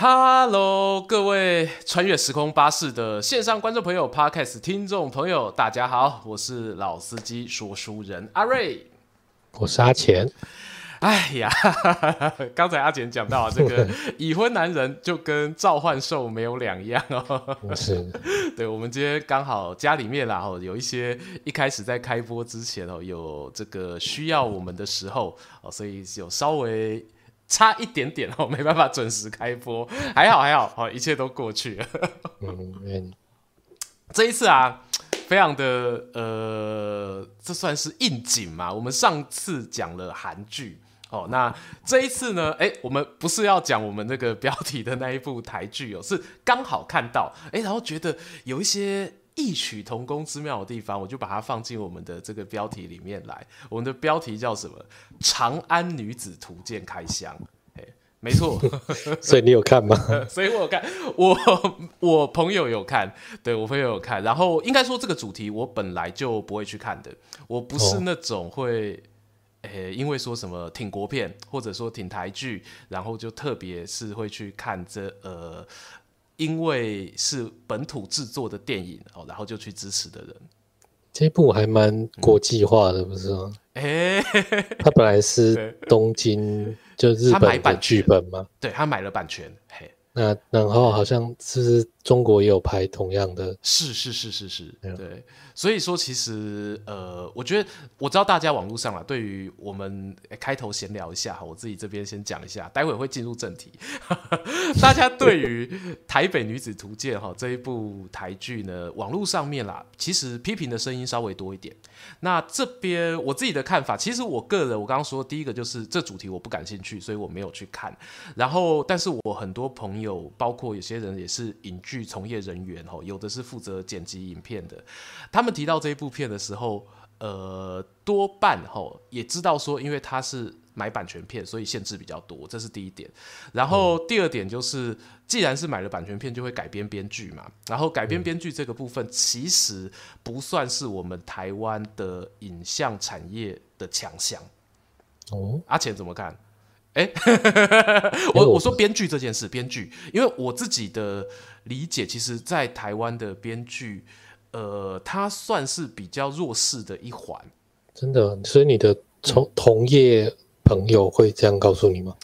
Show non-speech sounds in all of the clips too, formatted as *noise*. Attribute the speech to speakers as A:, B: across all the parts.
A: Hello，各位穿越时空巴士的线上观众朋友、Podcast 听众朋友，大家好，我是老司机说书人阿瑞，
B: 我是阿钱。
A: 哎呀，*laughs* 刚才阿钱讲到这个 *laughs* 已婚男人就跟召唤兽没有两样哦。
B: 是，*laughs*
A: 对，我们今天刚好家里面啦，有一些一开始在开播之前哦，有这个需要我们的时候哦，所以有稍微。差一点点 *laughs* 哦，没办法准时开播，还好还好，好，一切都过去了。嗯，这一次啊，非常的呃，这算是应景嘛？我们上次讲了韩剧哦，那这一次呢，哎，我们不是要讲我们那个标题的那一部台剧哦，是刚好看到，哎，然后觉得有一些。异曲同工之妙的地方，我就把它放进我们的这个标题里面来。我们的标题叫什么？《长安女子图鉴开箱》。哎，没错。*laughs*
B: 所以你有看吗？*laughs*
A: 所以我有看，我我朋友有看，对我朋友有看。然后应该说这个主题我本来就不会去看的。我不是那种会，诶、哦，因为说什么挺国片或者说挺台剧，然后就特别是会去看这呃。因为是本土制作的电影哦，然后就去支持的人，
B: 这部还蛮国际化的，嗯、不是吗？哎，他本来是 *laughs* 东京，就日本的剧本吗，
A: 对，他买了版权，嘿。
B: 那然后好像是中国也有拍同样的，
A: 是是是是是，对，所以说其实呃，我觉得我知道大家网络上啊，对于我们开头闲聊一下，我自己这边先讲一下，待会会进入正题。*laughs* 大家对于《台北女子图鉴》哈这一部台剧呢，网络上面啦，其实批评的声音稍微多一点。那这边我自己的看法，其实我个人我刚刚说第一个就是这主题我不感兴趣，所以我没有去看。然后，但是我很多朋友。有包括有些人也是影剧从业人员哦，有的是负责剪辑影片的。他们提到这一部片的时候，呃，多半吼也知道说，因为他是买版权片，所以限制比较多，这是第一点。然后第二点就是，既然是买了版权片，就会改编编剧嘛。然后改编编剧这个部分，其实不算是我们台湾的影像产业的强项。哦，阿钱怎么看？哎，*laughs* 我我说编剧这件事，编剧，因为我自己的理解，其实，在台湾的编剧，呃，他算是比较弱势的一环。
B: 真的，所以你的从同业朋友会这样告诉你吗？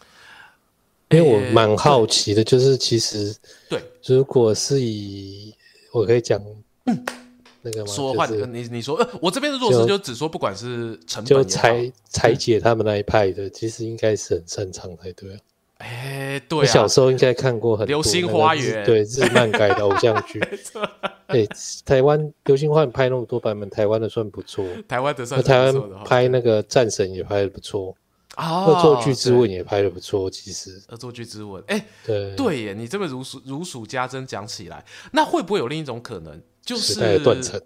B: 因为我蛮好奇的，就是其实
A: 对，
B: 如果是以我可以讲，嗯。那个
A: 说换，就是、你你说，呃，我这边的弱势就只说，不管是成本
B: 就拆拆解他们那一派的，其实应该是很擅长才对啊。
A: 哎，对啊，
B: 我小时候应该看过很多《流
A: 星花园》，
B: 对日漫改的偶像剧。*laughs* 哎，台湾《流星花园》拍那么多版本，台湾的算不错。*laughs*
A: 台湾的算
B: 台湾拍那个《战神》也拍的不错。啊，恶作剧之吻也拍的不错，其实。
A: 恶作剧之吻，哎，对对耶，你这么如数如数家珍讲起来，那会不会有另一种可能？就是断层，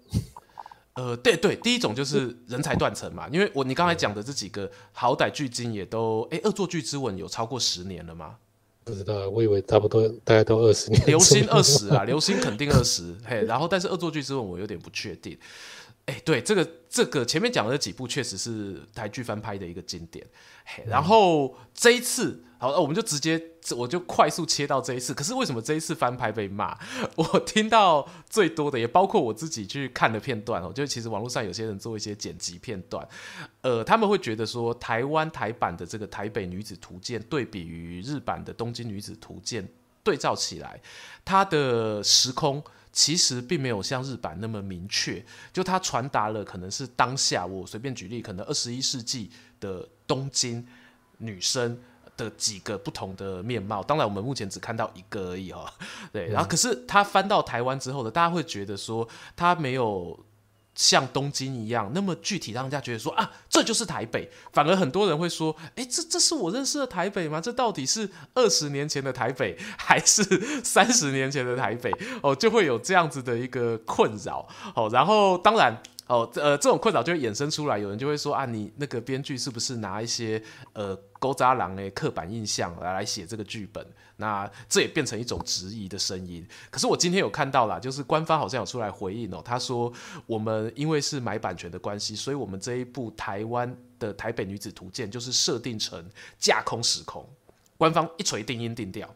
A: 呃，对对，第一种就是人才断层嘛，因为我你刚才讲的这几个，好歹距今也都，哎，恶作剧之吻有超过十年了吗？
B: 不知道，我以为差不多，大概都二十年。
A: 流星二十啊，流星肯定二十，嘿，然后但是恶作剧之吻我有点不确定。哎，对，这个这个前面讲的这几部确实是台剧翻拍的一个经典，嘿，然后这一次。好，那我们就直接，我就快速切到这一次。可是为什么这一次翻拍被骂？*laughs* 我听到最多的，也包括我自己去看的片段哦，就其实网络上有些人做一些剪辑片段，呃，他们会觉得说，台湾台版的这个《台北女子图鉴》对比于日版的《东京女子图鉴》对照起来，它的时空其实并没有像日版那么明确，就它传达了可能是当下，我随便举例，可能二十一世纪的东京女生。的几个不同的面貌，当然我们目前只看到一个而已哈。*laughs* 对，然后可是他翻到台湾之后呢，大家会觉得说他没有像东京一样那么具体，让人家觉得说啊，这就是台北。反而很多人会说，哎，这这是我认识的台北吗？这到底是二十年前的台北，还是 *laughs* 三十年前的台北？哦，就会有这样子的一个困扰。哦，然后当然。哦，呃，这种困扰就会衍生出来，有人就会说啊，你那个编剧是不是拿一些呃勾渣郎的刻板印象来来写这个剧本？那这也变成一种质疑的声音。可是我今天有看到啦，就是官方好像有出来回应哦，他说我们因为是买版权的关系，所以我们这一部台湾的《台北女子图鉴》就是设定成架空时空，官方一锤定音定调。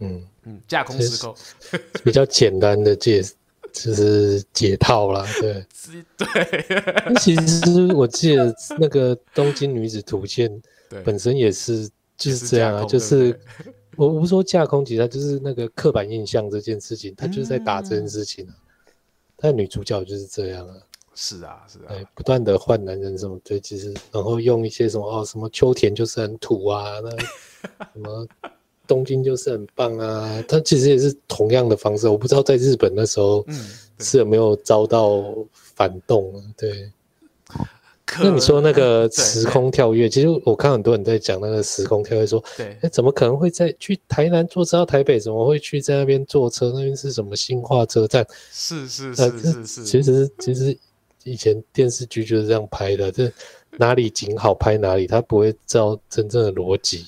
B: 嗯
A: 嗯，架空时空 *laughs*
B: 比较简单的解，就是解套啦。对 *laughs*
A: 对，
B: 其实我记得那个《东京女子图鉴》本身也是就是这样啊，就是我不说架空，其实就是那个刻板印象这件事情，他就是在打这件事情啊。但女主角就是这样啊。
A: 是啊，是啊，
B: 对，不断的换男人什么，对，其实然后用一些什么哦，什么秋田就是很土啊，那什么东京就是很棒啊，他其实也是同样的方式，我不知道在日本那时候是有没有遭到反动，嗯、对。那你说那个时空跳跃，其实我看很多人在讲那个时空跳跃，说，怎么可能会在去台南坐车到台北？怎么会去在那边坐车？那边是什么新化车站？
A: 是是是是是，
B: 其实其实。以前电视剧就是这样拍的，这哪里景好拍哪里，他不会照真正的逻辑。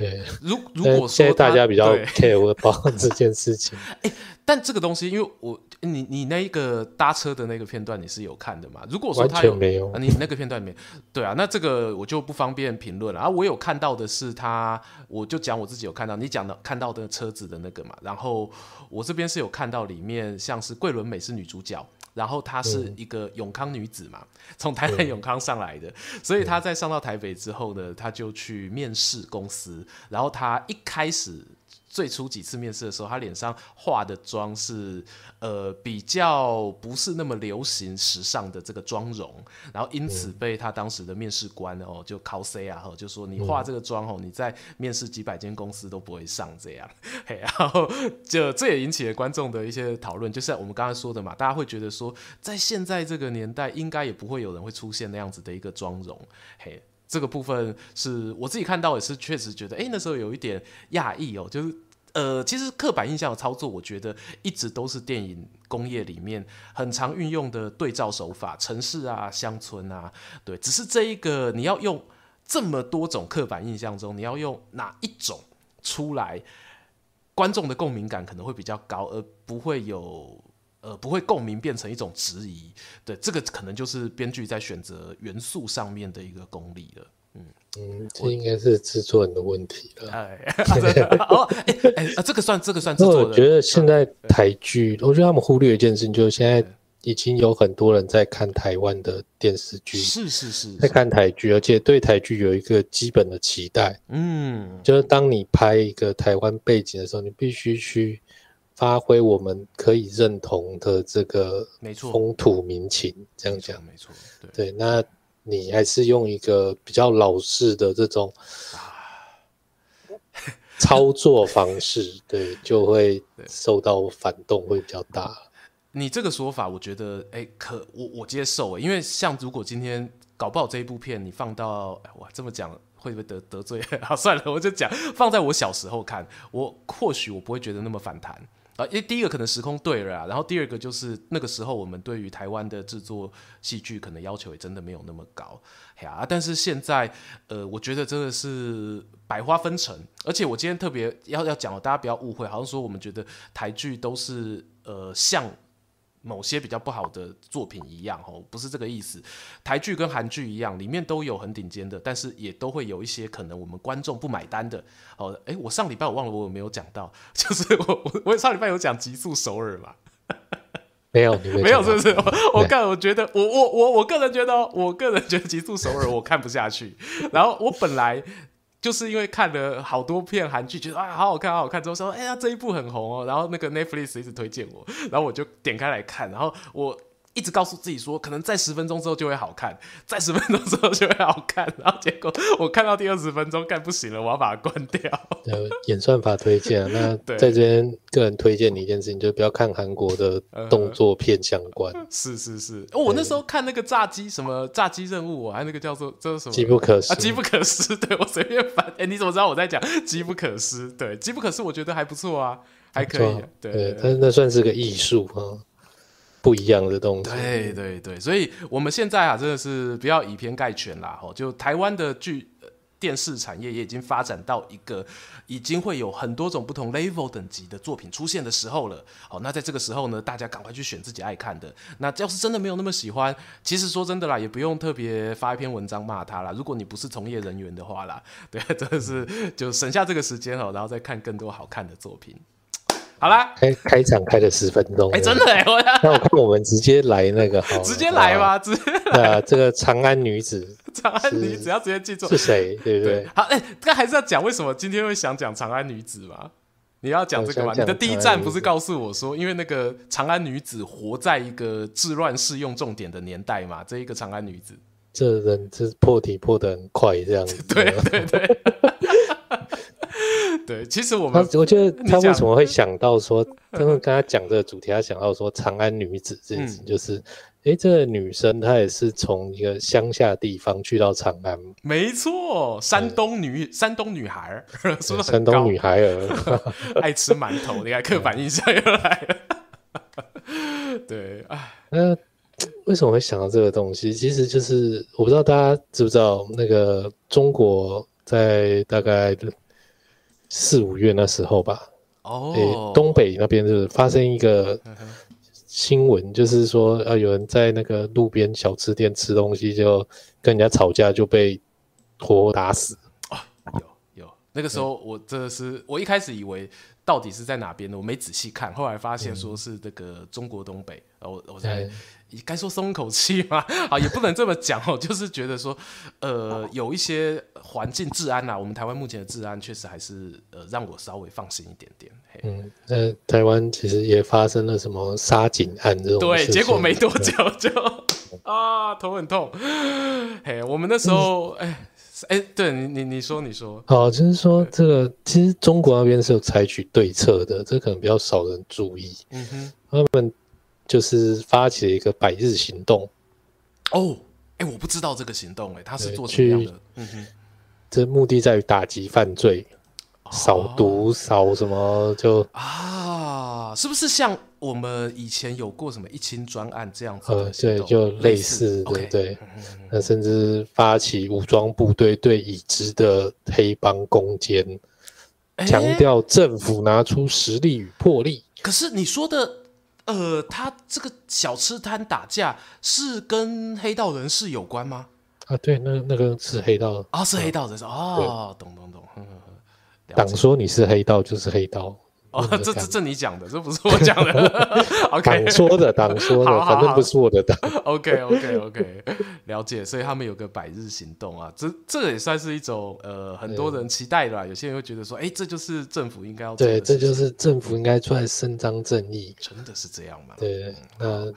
B: 对，
A: 如如果
B: 说大家比较 care 我包这件事情，*laughs*
A: 哎、欸，但这个东西，因为我你你那一个搭车的那个片段你是有看的嘛？如果说他有，
B: 没有
A: 啊、你那个片段没有，对啊，那这个我就不方便评论了。啊，我有看到的是他，我就讲我自己有看到，你讲的看到的车子的那个嘛。然后我这边是有看到里面像是桂纶镁是女主角。然后她是一个永康女子嘛，*laughs* 从台南永康上来的，所以她在上到台北之后呢，她就去面试公司，然后她一开始。最初几次面试的时候，他脸上化的妆是呃比较不是那么流行时尚的这个妆容，然后因此被他当时的面试官哦就考 C 啊，就说你化这个妆哦，你在面试几百间公司都不会上这样，嘿，然后就这也引起了观众的一些讨论，就像我们刚才说的嘛，大家会觉得说在现在这个年代，应该也不会有人会出现那样子的一个妆容，嘿。这个部分是我自己看到也是确实觉得，哎，那时候有一点讶异哦，就是呃，其实刻板印象的操作，我觉得一直都是电影工业里面很常运用的对照手法，城市啊、乡村啊，对，只是这一个你要用这么多种刻板印象中，你要用哪一种出来，观众的共鸣感可能会比较高，而不会有。呃，不会共鸣变成一种质疑，对，这个可能就是编剧在选择元素上面的一个功力了。嗯
B: 嗯，这应该是制作人的问题了。*laughs*
A: 哎，哦，哎哎，啊，这个算这个算制作人。
B: 我觉得现在台剧，我觉得他们忽略一件事情，就是现在已经有很多人在看台湾的电视剧，
A: 是是是，
B: 在看台剧，而且对台剧有一个基本的期待。嗯，就是当你拍一个台湾背景的时候，你必须去。发挥我们可以认同的这个风土民情，这样讲
A: 没错，
B: 对，那你还是用一个比较老式的这种操作方式，*laughs* 对，就会受到反动会比较大。
A: 你这个说法，我觉得，哎，可我我接受，因为像如果今天搞不好这一部片你放到，哎，我这么讲会不会得得罪？*laughs* 好，算了，我就讲放在我小时候看，我或许我不会觉得那么反弹。啊，因为第一个可能时空对了，然后第二个就是那个时候我们对于台湾的制作戏剧可能要求也真的没有那么高呀。但是现在，呃，我觉得真的是百花纷呈，而且我今天特别要要讲，大家不要误会，好像说我们觉得台剧都是呃像。某些比较不好的作品一样，哦，不是这个意思。台剧跟韩剧一样，里面都有很顶尖的，但是也都会有一些可能我们观众不买单的。哦，哎，我上礼拜我忘了我有没有讲到，就是 *laughs* 我我我上礼拜有讲《极速首尔》嘛？
B: 没有，没，
A: 没有，是不是？我个我觉得，我我我我个人觉得，我个人觉得《极速首尔》我看不下去。然后我本来。就是因为看了好多片韩剧，觉得啊好好看，好好看，之后说哎呀这一部很红哦，然后那个 Netflix 一直推荐我，然后我就点开来看，然后我。一直告诉自己说，可能在十分钟之后就会好看，*laughs* 在十分钟之后就会好看，然后结果我看到第二十分钟，看不行了，我要把它关掉。
B: 演算法推荐、啊，那 *laughs* 在这边个人推荐你一件事情，就不要看韩国的动作片相关。呃、
A: 是是是，哦，我那时候看那个炸鸡，什么炸鸡任务，还有那个叫做这是什么？
B: 机不可失
A: 啊，机不可失。对我随便翻，哎，你怎么知道我在讲机不可失？对，机不可失，我觉得还不错啊，还可以。对，对，
B: 但是那算是个艺术啊。不一样的东西，
A: 对对对，所以我们现在啊，真的是不要以偏概全啦。吼，就台湾的剧，电视产业也已经发展到一个已经会有很多种不同 level 等级的作品出现的时候了。好，那在这个时候呢，大家赶快去选自己爱看的。那要是真的没有那么喜欢，其实说真的啦，也不用特别发一篇文章骂他啦。如果你不是从业人员的话啦，对，*laughs* 真的是就省下这个时间哦，然后再看更多好看的作品。好啦，
B: 开开场开了十分钟，
A: 哎，真的哎，
B: 那我看我们直接来那个好，
A: 直接来吧，直接
B: 啊，这个长安女子。
A: 长安女子要直接记住
B: 是谁，对不对？
A: 对好，哎、欸，但还是要讲为什么今天会想讲长安女子嘛？你要讲这个吗？你的第一站不是告诉我说，因为那个长安女子活在一个治乱世用重典的年代嘛？这一个长安女子，
B: 这人这破题破的很快，这样子。
A: 对 *laughs* 对对。*laughs* 对，其实我们
B: 我觉得他为什么会想到说，刚刚跟他讲这个主题，他想到说长安女子这件事，就是，哎、嗯，这个女生她也是从一个乡下地方去到长安，
A: 没错，山东女、嗯、山东女孩儿，是不是
B: 山东女孩儿 *laughs*
A: 爱吃馒头？你看刻板印象又来了。*laughs* 对，哎，
B: 那为什么会想到这个东西？其实就是我不知道大家知不知道，那个中国在大概。四五月那时候吧，哦、欸，东北那边就是发生一个新闻，就是说啊，有人在那个路边小吃店吃东西，就跟人家吵架，就被活活打死。
A: 啊，有有，那个时候我真的是，我一开始以为到底是在哪边的？我没仔细看，后来发现说是这个中国东北，然后我在。该说松口气吗？*laughs* 啊，也不能这么讲哦，就是觉得说，呃，有一些环境治安呐、啊，我们台湾目前的治安确实还是呃让我稍微放心一点点。
B: 嗯，那台湾其实也发生了什么杀警案这种
A: 对，结果没多久就 *laughs* 啊头很痛。嘿，我们那时候哎哎、嗯，对你你你说你说，
B: 好，就是说这个其实中国那边是有采取对策的，这可能比较少人注意。嗯哼，他们。就是发起了一个百日行动，
A: 哦，哎，我不知道这个行动，哎，他是做什么样的？嗯哼，
B: 这目的在于打击犯罪，扫、哦、毒，扫什么就
A: 啊，是不是像我们以前有过什么一清专案这样子？
B: 呃，对，就类似，对对。那甚至发起武装部队对已知的黑帮攻坚，强调政府拿出实力与魄力。
A: 可是你说的。呃，他这个小吃摊打架是跟黑道人士有关吗？
B: 啊，对，那那个是黑道
A: 啊、哦，是黑道人士哦，懂懂懂。
B: 党说你是黑道就是黑道 *laughs*
A: 哦，这这这你讲的，*laughs* 这不是我讲的。*laughs*
B: 党说的，党说的，反正不是我的党。
A: OK OK OK，了解。所以他们有个百日行动啊，这这也算是一种呃很多人期待的啦。有些人会觉得说，哎，这就是政府应该要做的。
B: 对，这就是政府应该出来伸张正义。
A: 真的是这样吗？
B: 对，那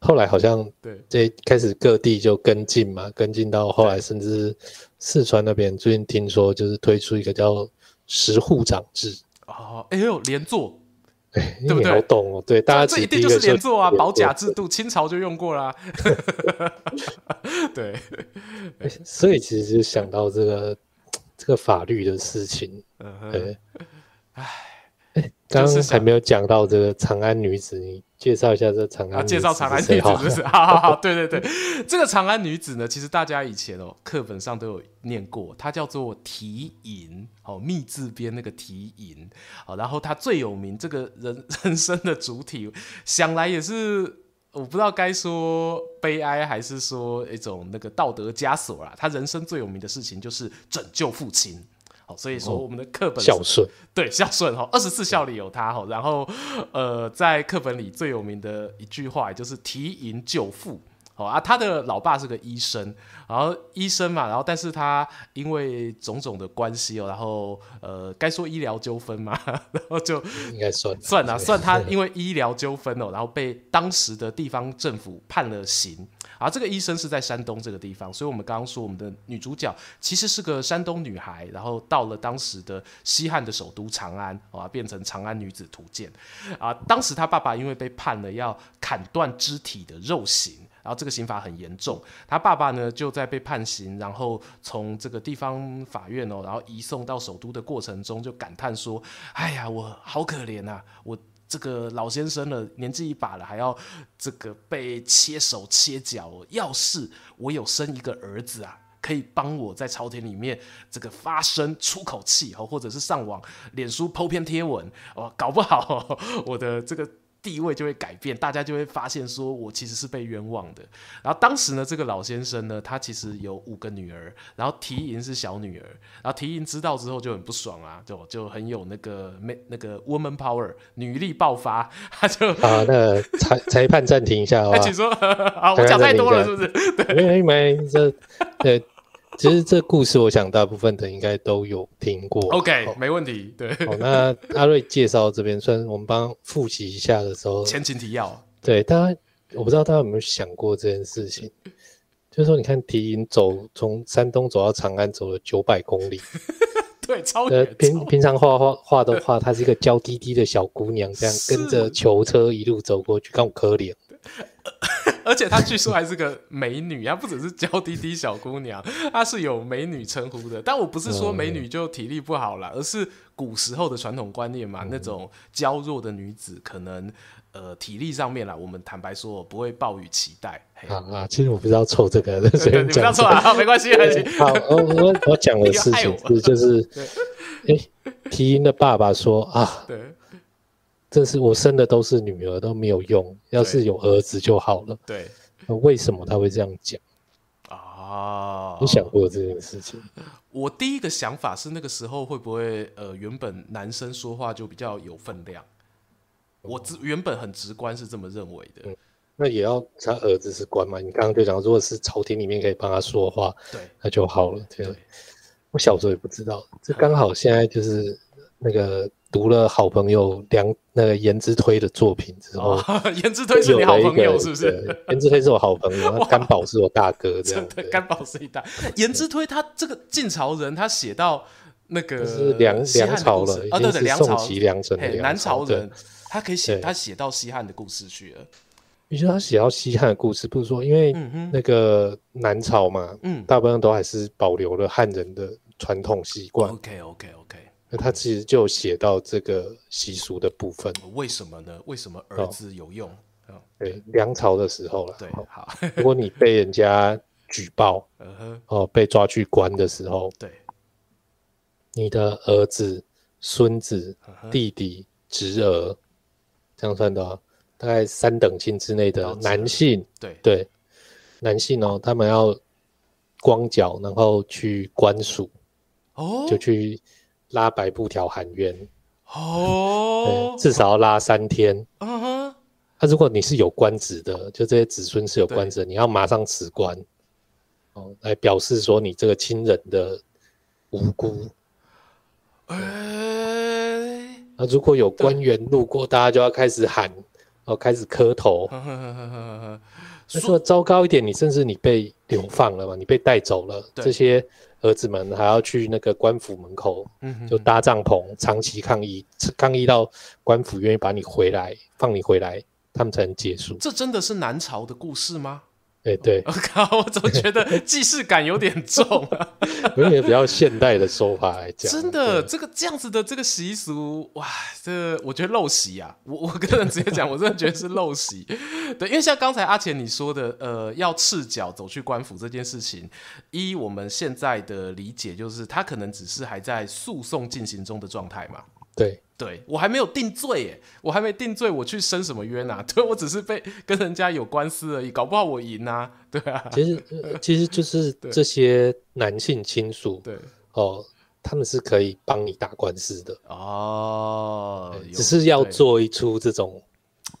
B: 后来好像对，这开始各地就跟进嘛，跟进到后来，甚至四川那边最近听说就是推出一个叫十户长制。
A: 哦，哎呦，连坐。
B: 对不对？好懂哦，对，大家
A: 这一定就是连坐啊，保甲制度，清朝就用过啦。*laughs* 对，
B: 所以其实就想到这个这个法律的事情。嗯，对，哎，刚刚还没有讲到这个长安女子，你介绍一下这长安女子。
A: 介绍长安女子就是，*laughs* 好好好，对对对，*laughs* 这个长安女子呢，其实大家以前哦课本上都有念过，她叫做缇萦，哦，密字边那个缇萦，好，然后她最有名，这个人人生的主体，想来也是我不知道该说悲哀还是说一种那个道德枷锁啦。他人生最有名的事情就是拯救父亲。好，所以说我们的课本
B: 孝顺，
A: 对孝顺哈，二十四孝里有他哈。然后呃，在课本里最有名的一句话，就是提饮救父。好啊，他的老爸是个医生，然后医生嘛，然后但是他因为种种的关系哦，然后呃，该说医疗纠纷嘛，*laughs* 然后就
B: 应该算
A: 算啊，算他因为医疗纠纷哦，然后被当时的地方政府判了刑。啊这个医生是在山东这个地方，所以我们刚刚说我们的女主角其实是个山东女孩，然后到了当时的西汉的首都长安，啊，变成《长安女子图鉴》啊。当时她爸爸因为被判了要砍断肢体的肉刑，然后这个刑罚很严重，他爸爸呢就在被判刑，然后从这个地方法院哦，然后移送到首都的过程中，就感叹说：“哎呀，我好可怜啊，我。”这个老先生了，年纪一把了，还要这个被切手切脚。要是我有生一个儿子啊，可以帮我在朝廷里面这个发声出口气，或者是上网脸书 po 篇贴文，哦，搞不好我的这个。地位就会改变，大家就会发现说我其实是被冤枉的。然后当时呢，这个老先生呢，他其实有五个女儿，然后提银是小女儿，然后提银知道之后就很不爽啊，就就很有那个那个 woman power 女力爆发，他就
B: 啊，那裁裁判暂停一下啊，
A: 请说 *laughs* 啊，我讲太多了是不是？对，
B: 没没这对。其实这故事，我想大部分的应该都有听过。
A: OK，没问题。对，
B: 好，那阿瑞介绍这边，算我们帮复习一下的时候，
A: 前情提要。
B: 对，大家我不知道大家有没有想过这件事情，就是说，你看缇萦走从山东走到长安，走了九百公里，*laughs*
A: 对，超呃。
B: 平平常画画画的话，她是一个娇滴滴的小姑娘，这样跟着囚车一路走过去，看我可怜。*laughs*
A: 而且她据说还是个美女她，不只是娇滴滴小姑娘，她是有美女称呼的。但我不是说美女就体力不好了，而是古时候的传统观念嘛，那种娇弱的女子可能呃体力上面啦，我们坦白说不会抱以期待。
B: 好啊，其实我不知道凑这个，*laughs* 你
A: 不要凑啊，*laughs* 没关系，没关系。
B: 好，我我我讲的事情是就是，哎，缇萦的爸爸说啊。对这是我生的都是女儿都没有用，要是有儿子就好了。
A: 对，
B: 为什么他会这样讲
A: 啊？
B: 你想过这件事情？
A: 我第一个想法是那个时候会不会呃，原本男生说话就比较有分量？我直原本很直观是这么认为的。
B: 嗯、那也要他儿子是官嘛？你刚刚就讲，如果是朝廷里面可以帮他说话，对，那就好了。对，我小时候也不知道，这刚好现在就是那个。读了好朋友梁那个颜之推的作品之后，
A: 颜、哦、*laughs* 之推是你好朋友是不是？
B: 颜之推是我好朋友，*laughs* 甘宝是我大哥，这样。
A: 对，甘宝是一大。颜之推他这个晋朝人，他写到那个
B: 是梁梁朝了啊，对对，梁朝齐梁陈的
A: 南朝人，他可以写他写到西汉的故事去了。
B: 你说他写到西汉的故事，不是说因为那个南朝嘛，嗯，大部分都还是保留了汉人的传统习惯。
A: OK OK OK。
B: 他其实就写到这个习俗的部分，
A: 为什么呢？为什么儿子有用？
B: 哦、对，梁朝的时候了。
A: 对，好。*laughs*
B: 如果你被人家举报，*laughs* 哦，被抓去关的时候，对，你的儿子、孙子、弟弟、侄儿，这样算的话，大概三等亲之内的男性，对对，男性哦，他们要光脚，然后去官署，哦，就去。拉白布条喊冤哦，至少要拉三天。嗯哼，那如果你是有官职的，就这些子孙是有官职，你要马上辞官哦，来表示说你这个亲人的无辜。哎，那如果有官员路过，大家就要开始喊哦，开始磕头。那说糟糕一点，你甚至你被流放了嘛，你被带走了，这些。儿子们还要去那个官府门口，就搭帐篷，长期抗议，抗议到官府愿意把你回来，放你回来，他们才能结束。
A: 这真的是南朝的故事吗？
B: 哎，对，
A: 我 *laughs* 靠，我总觉得 *laughs* 既视感有点重啊。
B: 有点比较现代的说法来讲，
A: 真的，这个这样子的这个习俗，哇，这我觉得陋习啊。我我个人直接讲，我真的觉得是陋习。对，因为像刚才阿钱你说的，呃，要赤脚走去官府这件事情，依我们现在的理解，就是他可能只是还在诉讼进行中的状态嘛。
B: 对。
A: 对，我还没有定罪耶，我还没定罪，我去申什么冤啊？*laughs* 对，我只是被跟人家有官司而已，搞不好我赢啊，*laughs* 对啊。
B: 其实、呃、其实就是 *laughs* 这些男性亲属，对哦，他们是可以帮你打官司的哦，只是要做一出这种。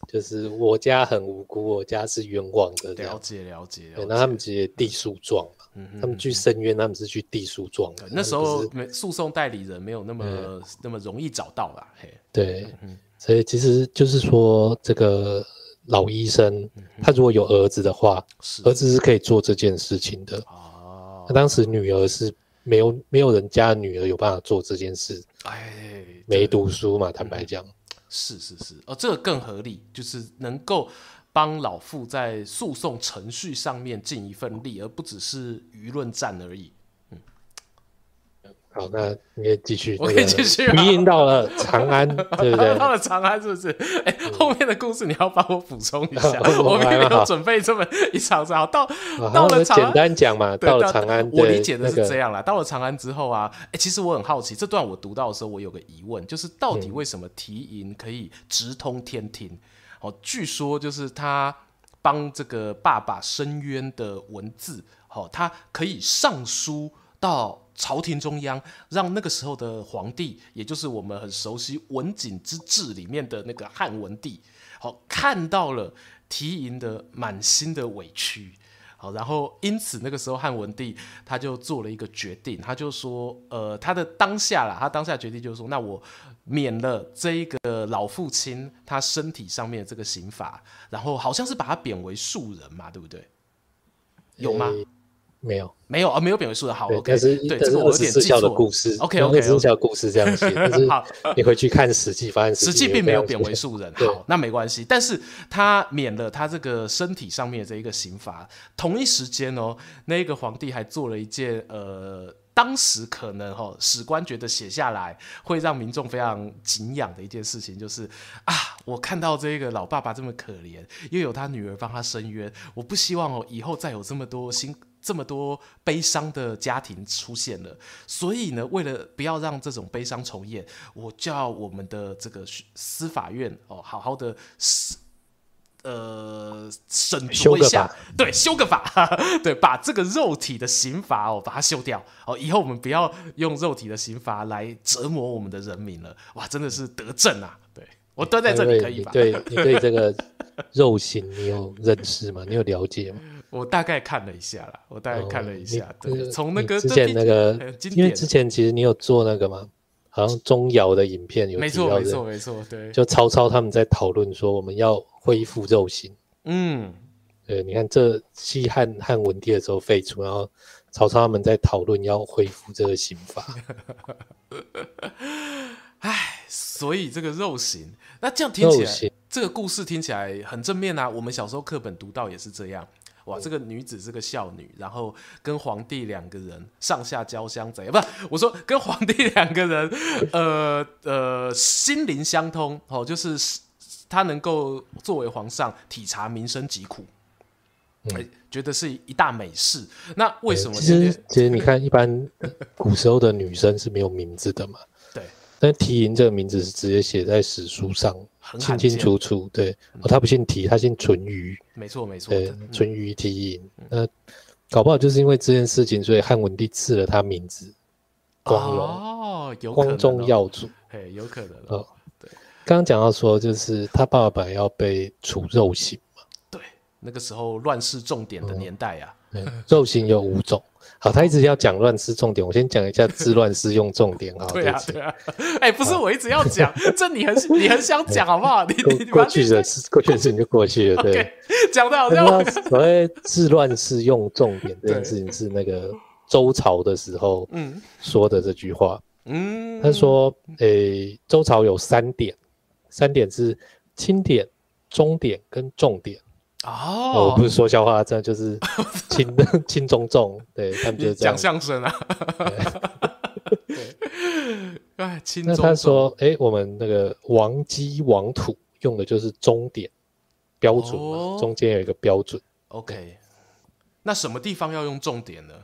B: 就是我家很无辜，我家是冤枉的。
A: 了解了解，
B: 对，那他们直接递诉状嘛，嗯、他们去申冤，他们是去递诉状。
A: 那时候没诉讼代理人没有那么、嗯、那么容易找到啦。嘿，
B: 对，嗯、所以其实就是说，这个老医生、嗯、他如果有儿子的话，儿子是可以做这件事情的。哦，那当时女儿是没有没有人家的女儿有办法做这件事。哎，没读书嘛，坦白讲。嗯
A: 是是是，哦，这个更合理，就是能够帮老父在诉讼程序上面尽一份力，而不只是舆论战而已。嗯，
B: 好，那你也继续，
A: 我可以继续啊。
B: 迷因到了长安，*laughs* 对不对？
A: 到了长安是不是？哎，后面的故事你要帮我补充一下。*laughs* 我没有准备这么一长串。到到了长安，
B: 简单讲嘛。到了长安，
A: 我理解的是这样啦。到了长安之后啊，哎，其实我很好奇，这段我读到的时候，我有个疑问，就是到底为什么提银可以直通天庭？哦，据说就是他帮这个爸爸申冤的文字，哦，他可以上书到。朝廷中央，让那个时候的皇帝，也就是我们很熟悉《文景之治》里面的那个汉文帝，好看到了提银的满心的委屈，好，然后因此那个时候汉文帝他就做了一个决定，他就说，呃，他的当下啦，他当下决定就是说，那我免了这一个老父亲他身体上面的这个刑罚，然后好像是把他贬为庶人嘛，对不对？有吗？欸
B: 没有，
A: 没有啊，没有贬为庶人。好，
B: 但是
A: 对，
B: 这是二十四孝的故事。
A: OK，OK，二
B: 十四孝故事这样写。*laughs* 但是你回去看《史记》，发现《
A: 史记》并没有贬为庶人。好，那没关系。但是他免了他这个身体上面的这一个刑罚。同一时间哦，那个皇帝还做了一件呃，当时可能哈、哦、史官觉得写下来会让民众非常敬仰的一件事情，就是啊，我看到这个老爸爸这么可怜，又有他女儿帮他伸冤，我不希望哦以后再有这么多辛。这么多悲伤的家庭出现了，所以呢，为了不要让这种悲伤重演，我叫我们的这个司法院哦，好好的呃审酌一下，对，修个法，*laughs* 对，把这个肉体的刑罚哦，把它修掉哦，以后我们不要用肉体的刑罚来折磨我们的人民了。哇，真的是得政啊！对，我蹲在这里可以吧？
B: 对，你对这个肉刑你有认识吗？你有了解吗？*laughs*
A: 我大概看了一下啦，我大概看了一下，哦、对，从那个
B: 之前那个，因为之前其实你有做那个吗，好像钟瑶的影片有，没错没错没错，对，就曹操他们在讨论说我们要恢复肉刑，嗯，对，你看这西汉汉文帝的时候废除，然后曹操他们在讨论要恢复这个刑法，*laughs*
A: 哎，所以这个肉刑，那这样听起来，刑这个故事听起来很正面啊，我们小时候课本读到也是这样。哇，这个女子是个孝女，然后跟皇帝两个人上下交相贼，不是我说跟皇帝两个人，呃呃，心灵相通哦，就是他能够作为皇上体察民生疾苦，哎、嗯，觉得是一大美事。那为什么？
B: 其实其实你看，一般 *laughs* 古时候的女生是没有名字的嘛，
A: 对，
B: 但提银这个名字是直接写在史书上。清清楚楚，对，哦，他不姓提，他姓淳于，
A: 没错没错，
B: 对，淳于提银，那搞不好就是因为这件事情，所以汉文帝赐了他名字光荣，
A: 哦，有
B: 光宗耀祖，
A: 嘿，有可能
B: 哦，对，刚刚讲到说，就是他爸爸要被处肉刑嘛，
A: 对，那个时候乱世重点的年代呀，
B: 肉刑有五种。好，他一直要讲乱世重点，我先讲一下治乱世用重点啊。
A: 对啊，对啊。哎，不是我一直要讲，这你很你很想讲好不好？你你
B: 过去的事，过去的事情就过去了。对，
A: 讲的好像
B: 所谓治乱世用重点这件事情是那个周朝的时候嗯说的这句话。嗯，他说，诶，周朝有三典，三点是轻点、中点跟重点。哦，我不是说笑话，这就是轻的 *laughs* 轻中重，对他们就是
A: 讲相声啊。*laughs* 哎，轻中重。
B: 那他说，哎，我们那个王姬王土用的就是中点标准嘛，中间有一个标准。
A: OK，那什么地方要用重点呢？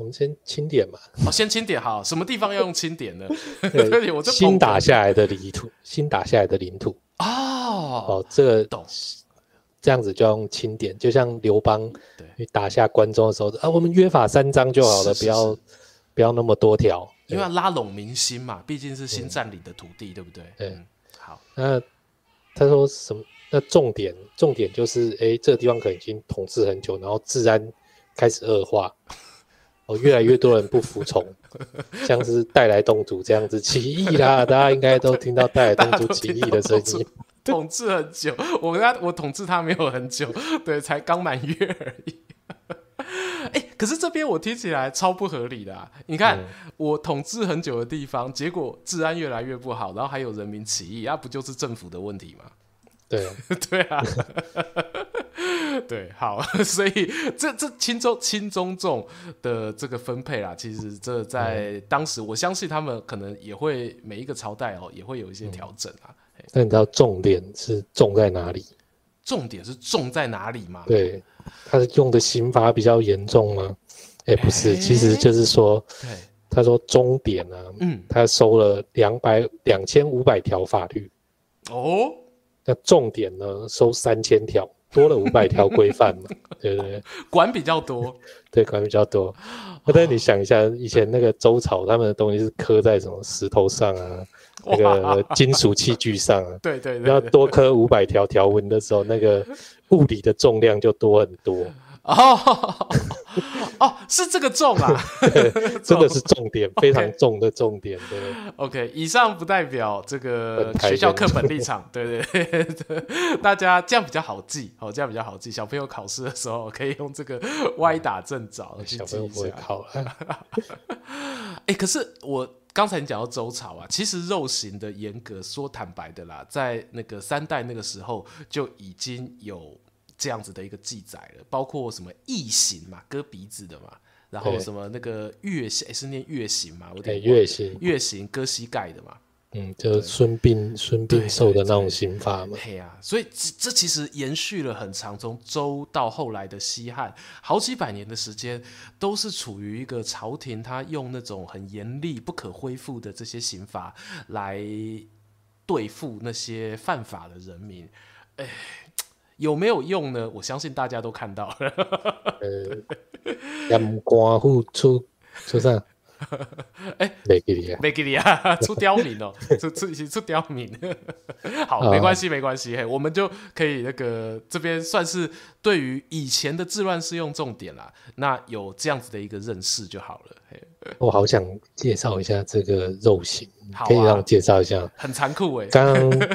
B: 我们先清点嘛。
A: 哦，先清点好。什么地方要用清点呢？*laughs* 对，我
B: 新打下来的领土，*laughs* 新打下来的领土。哦，哦，这个懂。这样子就要用清点，就像刘邦对打下关中的时候啊，我们约法三章就好了，是是是不要不要那么多条，
A: 因为要拉拢民心嘛，毕竟是新占领的土地，嗯、对不对？
B: 对，嗯、好。那他说什么？那重点重点就是，哎，这个地方可能已经统治很久，然后治安开始恶化，哦，越来越多人不服从，*laughs* 像是带来动主这样子起义啦，*laughs* 大家应该都听到带来动主起义的声音。
A: 统治很久，我跟他我统治他没有很久，*laughs* 对，才刚满月而已。哎、欸，可是这边我听起来超不合理的啊！你看，嗯、我统治很久的地方，结果治安越来越不好，然后还有人民起义，那、啊、不就是政府的问题吗？
B: 对，*laughs*
A: 对啊。*laughs* 对，好，*laughs* 所以这这轻中轻中重的这个分配啦，其实这在当时，我相信他们可能也会每一个朝代哦，也会有一些调整啊。
B: 那你知道重点是重在哪里？
A: 重点是重在哪里吗？
B: 对，他是用的刑罚比较严重吗？哎，不是，其实就是说，对，他说重点啊，嗯，他收了两百两千五百条法律，哦，那重点呢，收三千条。多了五百条规范嘛，*laughs* 对不对？
A: 管比较多，*laughs*
B: 对，管比较多。但是你想一下，以前那个周朝，他们的东西是刻在什么石头上啊，*laughs* 那个金属器具上啊，
A: 对对对，
B: 要多刻五百条条文的时候，那个物理的重量就多很多。
A: 哦哦，是这个重啊，
B: 真的是重点，*laughs* 非常重的重点。对
A: ，OK，以上不代表这个学校课本立场，对对对，*laughs* 大家这样比较好记，哦，这样比较好记，小朋友考试的时候可以用这个歪打正着去记一下。*laughs* 哎，可是我刚才你讲到周朝啊，其实肉刑的严格，说坦白的啦，在那个三代那个时候就已经有。这样子的一个记载了，包括什么异刑嘛，割鼻子的嘛，然后什么那个月刑、欸、是念月刑嘛，我
B: 对月刑
A: 月刑割膝盖的嘛，
B: 嗯，就是孙膑孙膑受的那种刑罚嘛，
A: 对啊，所以这这其实延续了很长，从周到后来的西汉，好几百年的时间，都是处于一个朝廷他用那种很严厉、不可恢复的这些刑罚来对付那些犯法的人民，哎。有没有用呢？我相信大家都看到了。
B: 呃，阳光付出出啥？*laughs*
A: 哎，没给你啊，没给你啊，出刁民哦，*laughs* 出出出刁民。*laughs* 好，没关系，没关系，嘿，我们就可以那个这边算是对于以前的治乱适用重点啦。那有这样子的一个认识就好了。嘿，
B: 我好想介绍一下这个肉刑。可以让我介绍一下，
A: 很残酷哎。
B: 刚刚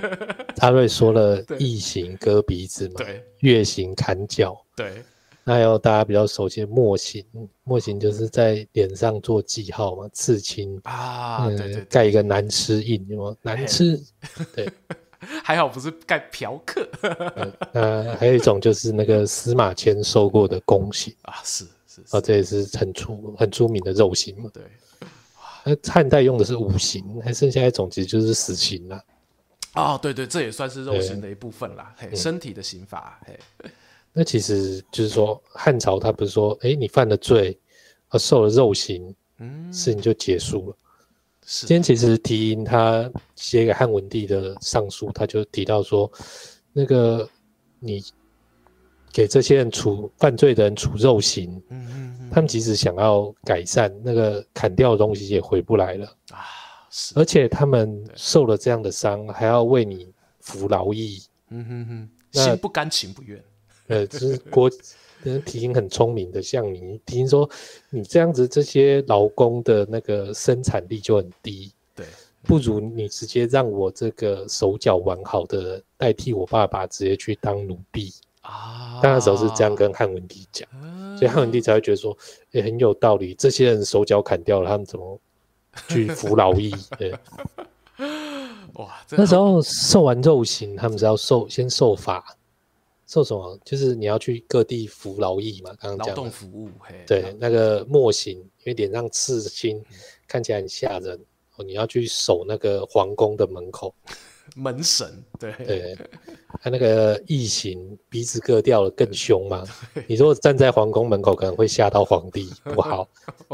B: 阿瑞说了异形割鼻子嘛，对，月刑砍脚，
A: 对。
B: 那还有大家比较熟悉的墨刑，墨刑就是在脸上做记号嘛，刺青
A: 啊，对对，
B: 盖一个难吃印，有吗？难吃，对。*laughs*
A: 还好不是盖嫖客。*laughs*
B: 那还有一种就是那个司马迁受过的宫刑 *laughs*
A: 啊，是是，
B: 啊，这也是很出很出名的肉刑嘛，
A: 对。
B: 那汉代用的是五刑，还剩下一种其实就是死刑了。
A: 哦，对对，这也算是肉刑的一部分啦。嘿，身体的刑罚。嘿，
B: 那其实就是说，汉朝他不是说，哎，你犯了罪，而受了肉刑，嗯，事情就结束了。是。今天其实提英他写给汉文帝的上书，他就提到说，那个你。给这些人处犯罪的人处肉刑，嗯嗯嗯，他们即使想要改善，那个砍掉的东西也回不来了啊！是，而且他们受了这样的伤，还要为你服劳役，嗯哼哼，
A: 心不甘情不愿。
B: 呃，就是国人体型很聪明的，像你听说你这样子，这些劳工的那个生产力就很低，对，不如你直接让我这个手脚完好的代替我爸爸直接去当奴婢。啊，那时候是这样跟汉文帝讲，啊，所以汉文帝才会觉得说，也、欸、很有道理。这些人手脚砍掉了，他们怎么去服劳役？对，*laughs* 哇，那时候受完肉刑，他们是要受先受罚，受什么？就是你要去各地服劳役嘛。刚刚讲劳
A: 动服务，嘿，
B: 对，那个墨刑，因为脸上刺青，嗯，看起来很吓人。哦，你要去守那个皇宫的门口。
A: 门神，对对，
B: 他那个异形鼻子割掉了更凶嘛？*laughs* 你如果站在皇宫门口，可能会吓到皇帝，*laughs* 不好，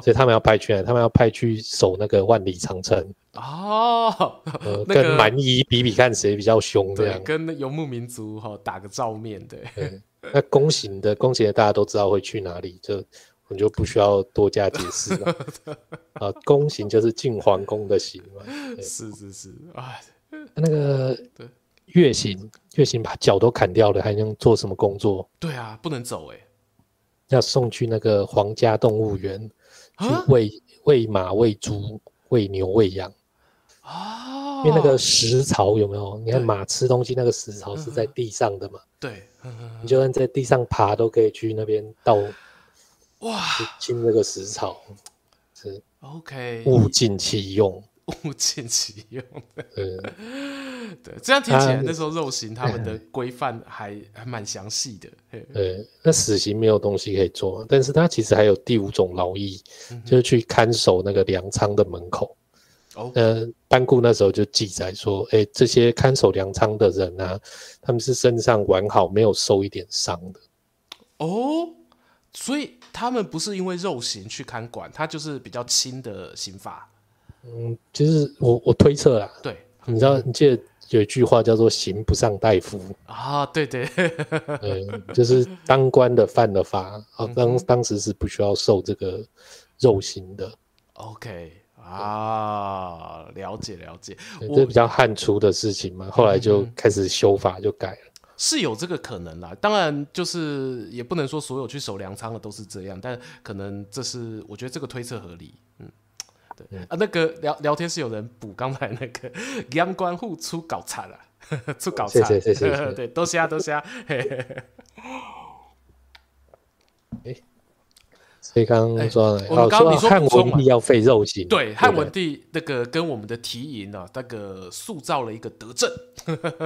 B: 所以他们要派去，他们要派去守那个万里长城
A: 哦、
B: 呃那个，跟蛮夷比比看谁比较凶，这样
A: 跟游牧民族哈打个照面，对。
B: 对那宫刑的宫刑的大家都知道会去哪里，就我就不需要多加解释了。*laughs* 啊，宫刑就是进皇宫的刑嘛。
A: 是是是，哎。*laughs*
B: 那个月刑，月刑把脚都砍掉了，还能做什么工作？
A: 对啊，不能走哎，
B: 要送去那个皇家动物园去喂喂马、喂猪、喂牛、喂羊啊。因为那个食槽有没有？你看马吃东西，那个食槽是在地上的嘛？
A: 对，
B: 你就算在地上爬，都可以去那边倒
A: 哇，
B: 清那个食槽，是
A: OK，
B: 物尽其用。
A: 物 *laughs* 尽其用的。
B: 嗯，
A: 对，这样听起来那时候肉刑他们的规范还还蛮详细的。
B: 对，那死刑没有东西可以做，但是他其实还有第五种劳役，就是去看守那个粮仓的门口。哦，呃，班固那时候就记载说，哎，这些看守粮仓的人啊，他们是身上完好，没有受一点伤的。
A: 哦，所以他们不是因为肉刑去看管，他就是比较轻的刑罚。
B: 嗯，其实我我推测啦，
A: 对，
B: 你知道，你记得有一句话叫做“刑不上大夫”
A: 啊，对对，*laughs*
B: 对，就是当官的犯了法，啊，当当时是不需要受这个肉刑的。
A: OK。啊，了解了解，
B: 这比较汉初的事情嘛，后来就开始修法就改了，
A: 是有这个可能啦。当然，就是也不能说所有去守粮仓的都是这样，但可能这是我觉得这个推测合理。嗯，对、嗯、啊，那个聊聊天是有人补刚才那个 *laughs* 阳关户出搞惨了，*laughs* 出搞
B: 惨，谢谢谢谢，*laughs*
A: 对，多谢多谢。
B: 欸所以刚刚说，我们刚刚你说汉文帝要废肉刑，
A: 对，汉文帝那个跟我们的题营啊，那个塑造了一个德政，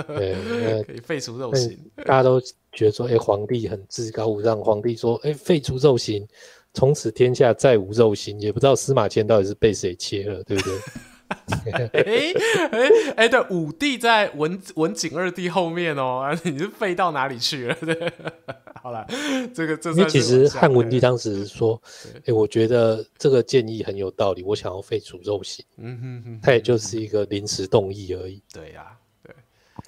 A: 对，可以废除肉刑。
B: 大家都觉得说，哎、欸，皇帝很至高无上，皇帝说，哎、欸，废除肉刑，从此天下再无肉刑，也不知道司马迁到底是被谁切了，对不对？
A: 哎哎哎，对，武帝在文文景二帝后面哦，你是废到哪里去了？*laughs* 对，好了，这个这
B: 因为其实汉文帝当时说，哎、欸，我觉得这个建议很有道理，我想要废除肉刑。嗯哼哼，他也就是一个临时动议而已。
A: 对呀、啊，对，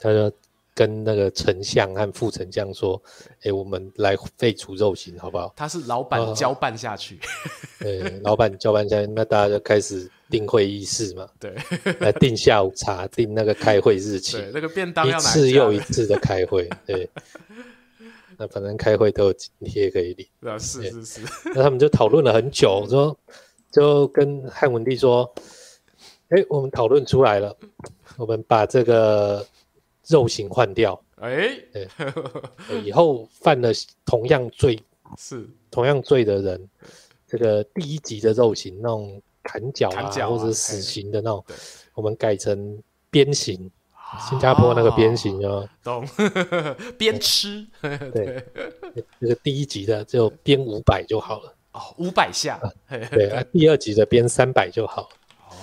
B: 他说。跟那个丞相和副丞相说：“哎、欸，我们来废除肉刑，好不好？”
A: 他是老板交办下去，*laughs*
B: 对、哦，老板交办下去，那大家就开始定会议室嘛，*laughs*
A: 对，
B: 来定下午茶，定那个开会日期，
A: 那个便当要
B: 一次又一次的开会，对，那反正开会都有津贴可以领，*laughs*
A: 啊，是是是，
B: 那他们就讨论了很久，说就跟汉文帝说：“哎、欸，我们讨论出来了，我们把这个。”肉刑换掉，哎、欸，以后犯了同样罪是。同样罪的人，这个第一级的肉刑，那种砍脚啊，啊或者死刑的那种，我们改成鞭刑。新加坡那个鞭刑啊，
A: 懂？*laughs* 鞭吃，
B: 对，*laughs* 那个第一级的就鞭五百就好了，
A: 哦，五百下，
B: 对啊，第二级的鞭三百就好。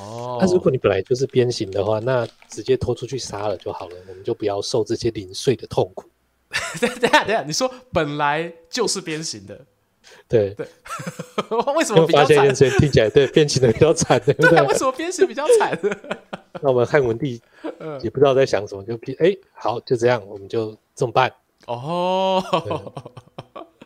B: 哦，那如果你本来就是鞭刑的话，那直接拖出去杀了就好了，我们就不要受这些零碎的痛苦。*laughs*
A: 等下等下，你说本来就是鞭刑的，
B: 对
A: 对，*laughs* 为什么比较惨？发
B: 现听起来对鞭刑的比较惨，对不对？
A: 对，为什么鞭刑比较惨？*laughs*
B: 那我们汉文帝也不知道在想什么，就哎、欸，好，就这样，我们就这么办。哦，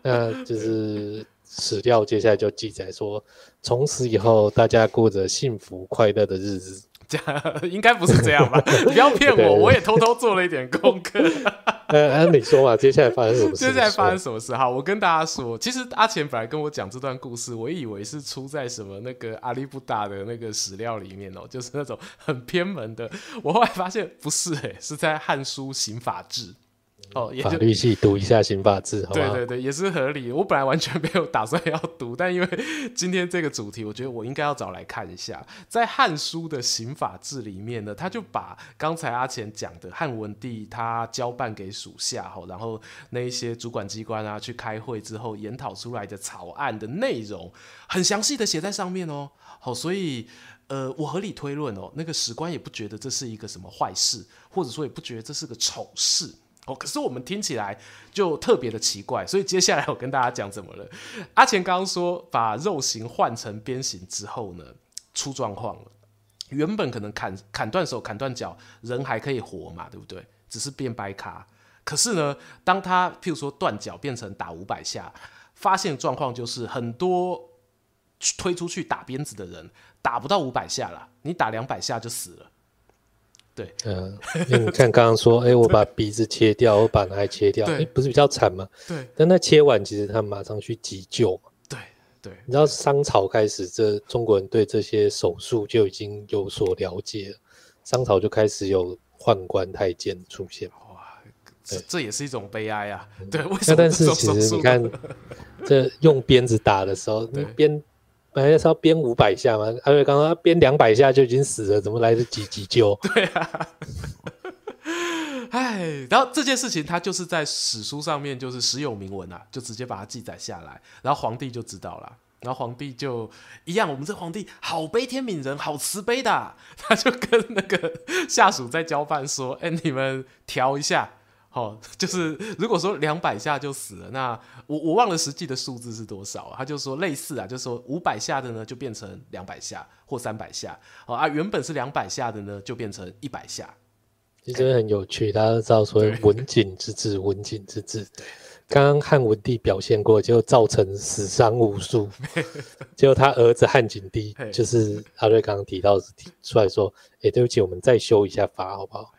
B: 那就是。史料接下来就记载说，从此以后大家过着幸福快乐的日子。
A: 这样应该不是这样吧？*laughs* 不要骗我，我也偷偷做了一点功课。*laughs*
B: 呃，按你说嘛，接下来发生什么事？
A: 接下来发生什么事？哈，我跟大家说，其实阿钱本来跟我讲这段故事，我以为是出在什么那个阿里布达的那个史料里面哦，*laughs* 就是那种很偏门的。我后来发现不是、欸，哎，是在《汉书刑法志》。哦，也就
B: 法律系读一下刑法志，
A: 对对对，也是合理。我本来完全没有打算要读，但因为 *laughs* 今天这个主题，我觉得我应该要找来看一下。在《汉书》的刑法志里面呢，他就把刚才阿钱讲的汉文帝他交办给属下，然后那一些主管机关啊去开会之后研讨出来的草案的内容，很详细的写在上面哦。好，所以呃，我合理推论哦，那个史官也不觉得这是一个什么坏事，或者说也不觉得这是个丑事。哦，可是我们听起来就特别的奇怪，所以接下来我跟大家讲怎么了。阿钱刚刚说把肉刑换成鞭刑之后呢，出状况了。原本可能砍砍断手、砍断脚，人还可以活嘛，对不对？只是变掰咖。可是呢，当他譬如说断脚变成打五百下，发现状况就是很多推出去打鞭子的人打不到五百下啦，你打两百下就死了。对，
B: 嗯，因为你看刚刚说，哎、欸，我把鼻子切掉，我把哪里切掉，哎、欸，不是比较惨吗？
A: 对，
B: 但那切完，其实他马上去急救嘛。
A: 对对，
B: 你知道商朝开始，这中国人对这些手术就已经有所了解了，商朝就开始有宦官太监出现。哇，
A: 这这也是一种悲哀啊。对，为什么？
B: 但是其实你看，*laughs* 这用鞭子打的时候，你鞭。本来是要编五百下嘛，阿瑞刚刚编两百下就已经死了，怎么来得及急救？*laughs*
A: 对啊，哎，然后这件事情他就是在史书上面就是史有明文啊，就直接把它记载下来，然后皇帝就知道了。然后皇帝就一样，我们这皇帝好悲天悯人，好慈悲的，他就跟那个 *laughs* 下属在交办说：“哎，你们调一下，哦，*laughs* 就是如果说两百下就死了，那我我忘了实际的数字是多少啊？他就说类似啊，就说五百下的呢就变成两百下或三百下，哦啊，原本是两百下的呢就变成一百下。
B: 其实很有趣，大家都知道说文景之治，文景之治。”刚刚汉文帝表现过，就造成死伤无数。结果他儿子汉景帝，就是阿瑞刚刚提到提出来说：“哎、欸，对不起，我们再修一下法，好不好？”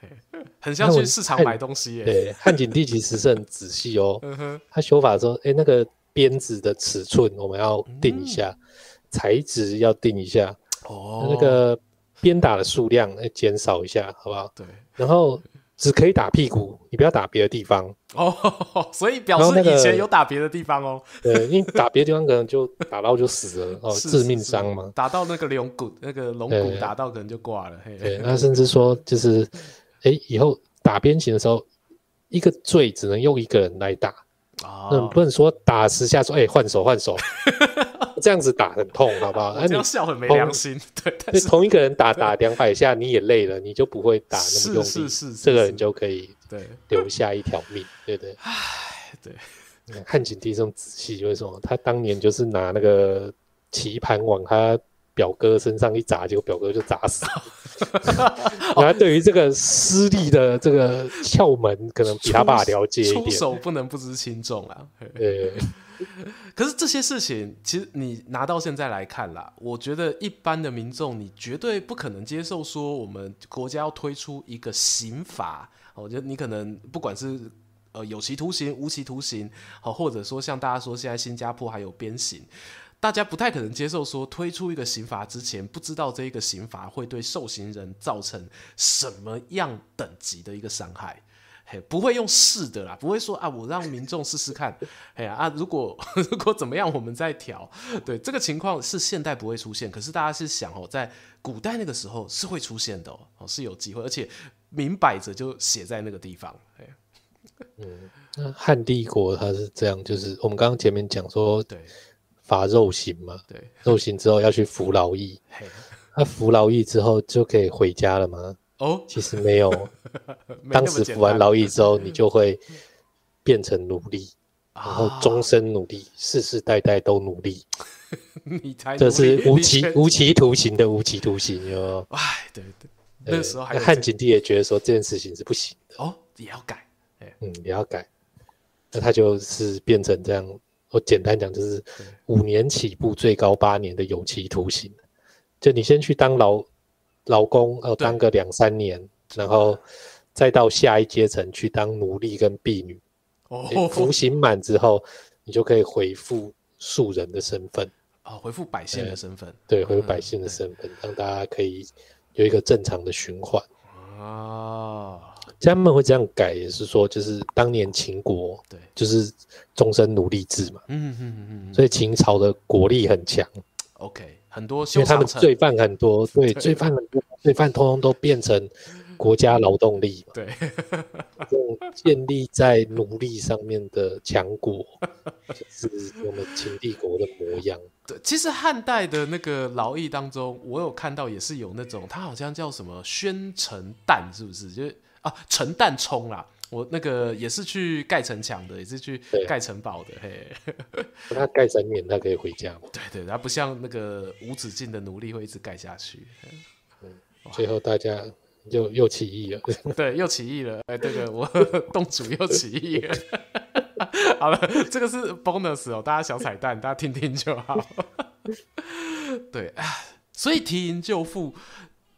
A: 很像去市场买东西耶。
B: 对，汉景帝其实是很仔细哦。*laughs* 他修法说：“哎、欸，那个鞭子的尺寸我们要定一下，嗯、材质要定一下。哦，那个鞭打的数量要减少一下，好不好？”对，然后。只可以打屁股，你不要打别的地方
A: 哦。*laughs* 所以表示以前有打别的地方哦。
B: 那个、对，因为打别的地方可能就打到就死了 *laughs* 哦，致命伤嘛。
A: 打到那个龙骨，那个龙骨打到可能就挂了。
B: 对，那甚至说就是，哎、欸，以后打鞭刑的时候，一个罪只能用一个人来打。哦、那不能说打十下说，哎、欸，换手换手。*laughs* 这样子打很痛，好不好？
A: 你要笑很没良心。对，但是
B: 同一个人打 *laughs* 打两百下，你也累了，你就不会打那么用力，
A: 是是是，
B: 这个人就可以对留下一条命，对不对？
A: 唉，对。
B: 汉景帝这种仔细，就是说他当年就是拿那个棋盘往他表哥身上一砸，结果表哥就砸死了。*laughs* 他对于这个私立的这个窍门，可能比他爸了解一点。
A: 出手不能不知轻重啊。对。可是这些事情，其实你拿到现在来看啦，我觉得一般的民众，你绝对不可能接受说我们国家要推出一个刑法。我觉得你可能不管是呃有期徒刑、无期徒刑，好，或者说像大家说现在新加坡还有鞭刑，大家不太可能接受说推出一个刑罚之前，不知道这一个刑罚会对受刑人造成什么样等级的一个伤害。嘿不会用试的啦，不会说啊，我让民众试试看，*laughs* 哎呀啊，如果 *laughs* 如果怎么样，我们再调。对，这个情况是现代不会出现，可是大家是想哦，在古代那个时候是会出现的哦，是有机会，而且明摆着就写在那个地方。
B: 嗯，那汉帝国它是这样，就是我们刚刚前面讲说，对，罚肉刑嘛，对，肉刑之后要去服劳役，他服劳役之后就可以回家了吗？哦，其实没有。*laughs* 当时服完劳役之后，你就会变成奴隶，然后终身奴隶，世世代代都奴隶。*laughs*
A: 你才
B: 这是无期无期徒刑的无期徒刑哟。
A: 哎，对对，那个时候还
B: 汉景帝也觉得说这件事情是不行的
A: 哦，也要改。
B: 嗯，也要改。那他就是变成这样。我简单讲，就是五年起步，最高八年的有期徒刑。就你先去当劳。劳工要当个两三年，然后再到下一阶层去当奴隶跟婢女。哦，服刑满之后，你就可以回复庶人的身份
A: 啊，恢复百姓的身份。
B: 对，回复百姓的身份，让大家可以有一个正常的循环啊。他们会这样改，也是说，就是当年秦国对，就是终身奴隶制嘛。嗯嗯嗯，所以秦朝的国力很强。
A: OK。很多，
B: 因为他们罪犯很多，对，罪犯很多，罪犯通通都变成国家劳动力嘛。对，*laughs* 这种建立在奴隶上面的强国，就是我们秦帝国的模样。
A: 对，其实汉代的那个劳役当中，我有看到也是有那种，他好像叫什么宣城旦，是不是？就是啊，陈旦冲啦。我那个也是去盖城墙的，也是去盖城堡的。嘿，*laughs*
B: 他盖三年，他可以回家。*laughs*
A: 对对，他不像那个无止境的奴隶会一直盖下去。
B: 嗯，最后大家又又起义了。*laughs*
A: 对，又起义了。哎，这个我东主又起义了。好了，这个是 bonus 哦，大家小彩蛋，大家听听就好。对啊，所以提营救父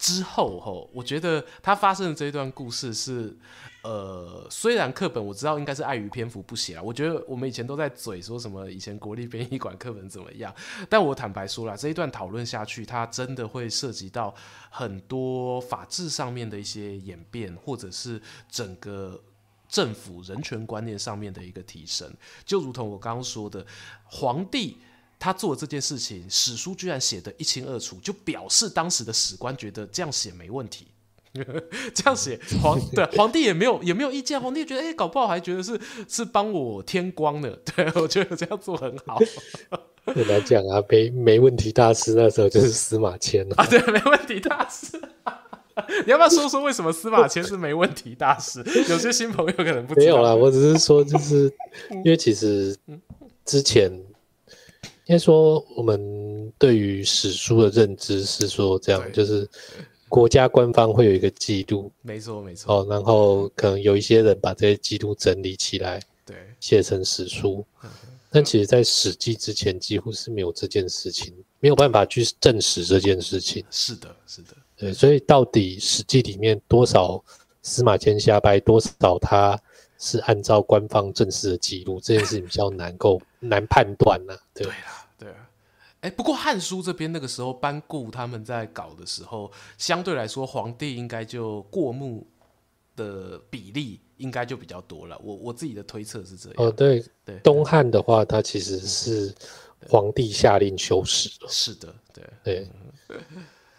A: 之后，吼，我觉得他发生的这一段故事是。呃，虽然课本我知道应该是碍于篇幅不写啊，我觉得我们以前都在嘴说什么以前国立编译馆课本怎么样，但我坦白说了，这一段讨论下去，它真的会涉及到很多法治上面的一些演变，或者是整个政府人权观念上面的一个提升。就如同我刚刚说的，皇帝他做这件事情，史书居然写得一清二楚，就表示当时的史官觉得这样写没问题。*laughs* 这样写皇 *laughs* 对皇帝也没有也没有意见，皇帝觉得哎、欸，搞不好还觉得是是帮我添光呢。*laughs* 对，我觉得这样做很好。
B: 很难讲啊，没没问题大师那时候就是司马迁
A: 啊，对，没问题大师。你要不要说说为什么司马迁是没问题大师？有些新朋友可能不知道。
B: 没有啦，我只是说，就是因为其实之前应该说我们对于史书的认知是说这样，就是。国家官方会有一个记录，*laughs*
A: 没错没错。
B: 哦，然后可能有一些人把这些记录整理起来，对，写成史书。但其实，在《史记》之前，几乎是没有这件事情，没有办法去证实这件事情。
A: 是的，是的。
B: 对，所以到底《史记》里面多少司马迁瞎掰，多少他是按照官方正式的记录，这件事情比较难够难判断呢？对。
A: 对哎，不过《汉书》这边那个时候班固他们在搞的时候，相对来说皇帝应该就过目的比例应该就比较多了。我我自己的推测是这样。
B: 哦，对对，东汉的话，他其实是皇帝下令修史。
A: 是的，对
B: 对。*laughs*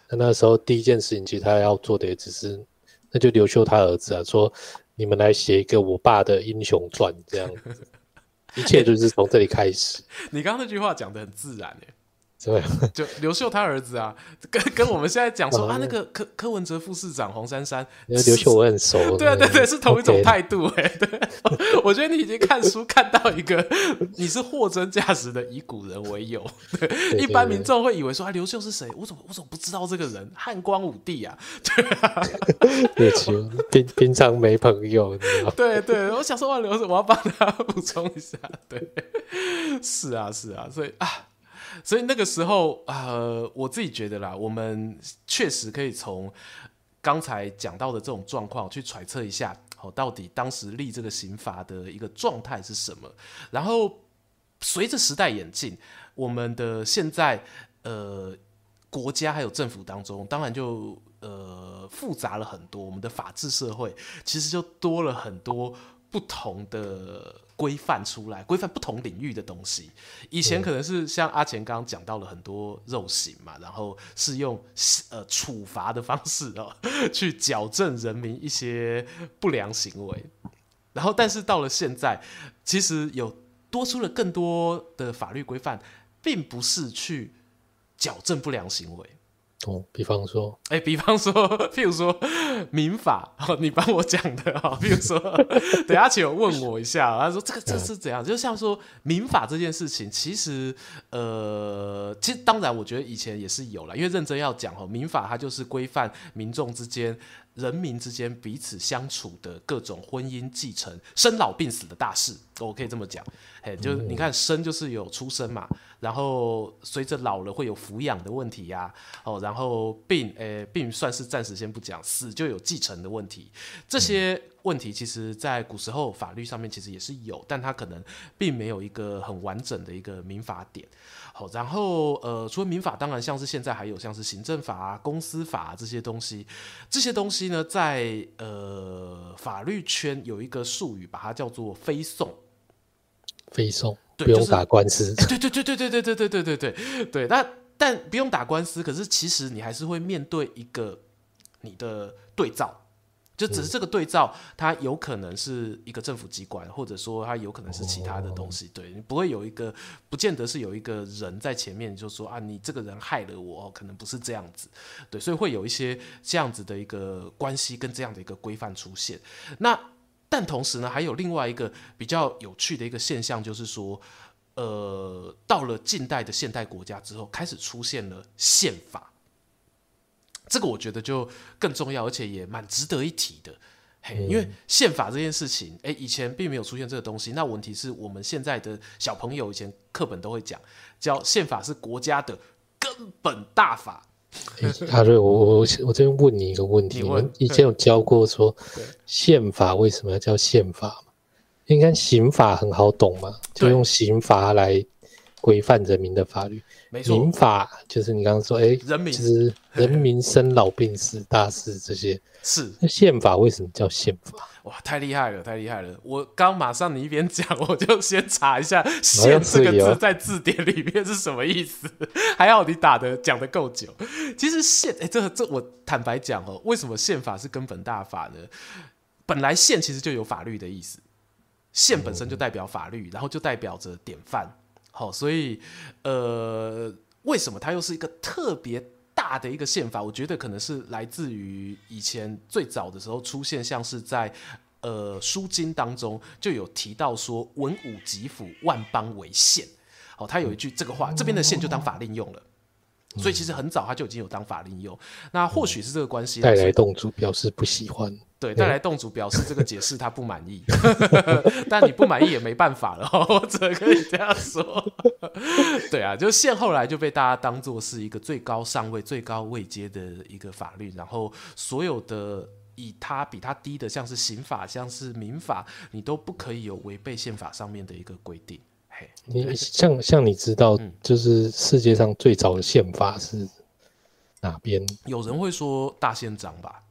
B: 那那时候第一件事情，其实他要做的也只是，那就刘秀他儿子啊，说你们来写一个我爸的英雄传，这样子，*laughs* 一切就是从这里开始。*laughs*
A: 你刚刚那句话讲的很自然诶。
B: 对，*laughs*
A: 就刘秀他儿子啊，跟跟我们现在讲说 *laughs* 啊，那个柯柯文哲副市长黄珊珊，
B: 刘秀我很熟，
A: 对啊对对，是同一种态度哎、欸，对，*laughs* 我觉得你已经看书看到一个，你是货真价实的以古人为友，对，一般民众会以为说啊，刘秀是谁？我怎么我怎么不知道这个人？汉光武帝啊，对啊，
B: 对，平平常没朋友，
A: 对对，我想说话刘秀，我要帮他补充一下，对，是啊是啊，所以啊。所以那个时候，呃，我自己觉得啦，我们确实可以从刚才讲到的这种状况去揣测一下，哦，到底当时立这个刑罚的一个状态是什么？然后随着时代演进，我们的现在，呃，国家还有政府当中，当然就呃复杂了很多。我们的法治社会其实就多了很多不同的。规范出来，规范不同领域的东西。以前可能是像阿钱刚刚讲到了很多肉刑嘛，然后是用呃处罚的方式哦 *laughs* 去矫正人民一些不良行为。然后，但是到了现在，其实有多出了更多的法律规范，并不是去矫正不良行为。
B: 哦，比方说，
A: 哎、欸，比方说，*laughs* 譬如说民法，*laughs* 你帮我讲的啊，譬如说，*laughs* 等下请问我一下，他说这个这是怎样？就像说民法这件事情，其实，呃，其实当然，我觉得以前也是有了，因为认真要讲哦，民法它就是规范民众之间。人民之间彼此相处的各种婚姻、继承、生老病死的大事，我可以这么讲。嘿，就是你看，生就是有出生嘛，然后随着老了会有抚养的问题呀、啊，哦，然后病，诶，病算是暂时先不讲，死就有继承的问题。这些问题其实，在古时候法律上面其实也是有，但它可能并没有一个很完整的一个民法典。好，然后呃，除了民法，当然像是现在还有像是行政法啊、公司法啊这些东西，这些东西呢，在呃法律圈有一个术语，把它叫做非讼。
B: 非讼，不用打官司。
A: 对对对对对对对对对对对对。那但不用打官司，可是其实你还是会面对一个你的对照。就只是这个对照，它有可能是一个政府机关，或者说它有可能是其他的东西。对，你不会有一个，不见得是有一个人在前面就说啊，你这个人害了我，可能不是这样子。对，所以会有一些这样子的一个关系跟这样的一个规范出现。那但同时呢，还有另外一个比较有趣的一个现象，就是说，呃，到了近代的现代国家之后，开始出现了宪法。这个我觉得就更重要，而且也蛮值得一提的，嘿，因为宪法这件事情，哎，以前并没有出现这个东西。那问题是我们现在的小朋友以前课本都会讲，叫宪法是国家的根本大法。
B: 阿瑞，我我我这边问你一个问题，我们以前有教过说宪法为什么要叫宪法吗？应该刑法很好懂嘛，就用刑法来规范人民的法律。
A: 没错，
B: 民法就是你刚刚说，哎，
A: 人民
B: 就是人民生老病死大事这些。
A: 是。
B: 那宪法为什么叫宪法？
A: 哇，太厉害了，太厉害了！我刚马上你一边讲，我就先查一下“宪”这个字在字典里面是什么意思。还好你打的讲的够久。其实宪，哎，这这我坦白讲哦，为什么宪法是根本大法呢？本来宪其实就有法律的意思，宪本身就代表法律，然后就代表着典范。好，所以呃，为什么它又是一个特别大的一个宪法，我觉得可能是来自于以前最早的时候出现，像是在呃书经当中就有提到说“文武吉府，万邦为宪”。好，他有一句这个话，这边的宪就当法令用了。所以其实很早他就已经有当法令用。那或许是这个关系。
B: 带来动主表示不喜欢。
A: 对，带来动主表示这个解释他不满意。*laughs* 但你不满意也没办法了，*laughs* 我只能跟你这样说。*laughs* 对啊，就宪后来就被大家当做是一个最高上位、最高位阶的一个法律，然后所有的以他比他低的，像是刑法、像是民法，你都不可以有违背宪法上面的一个规定。
B: 嘿你像像你知道，就是世界上最早的宪法是哪边？
A: 有人会说大宪章吧，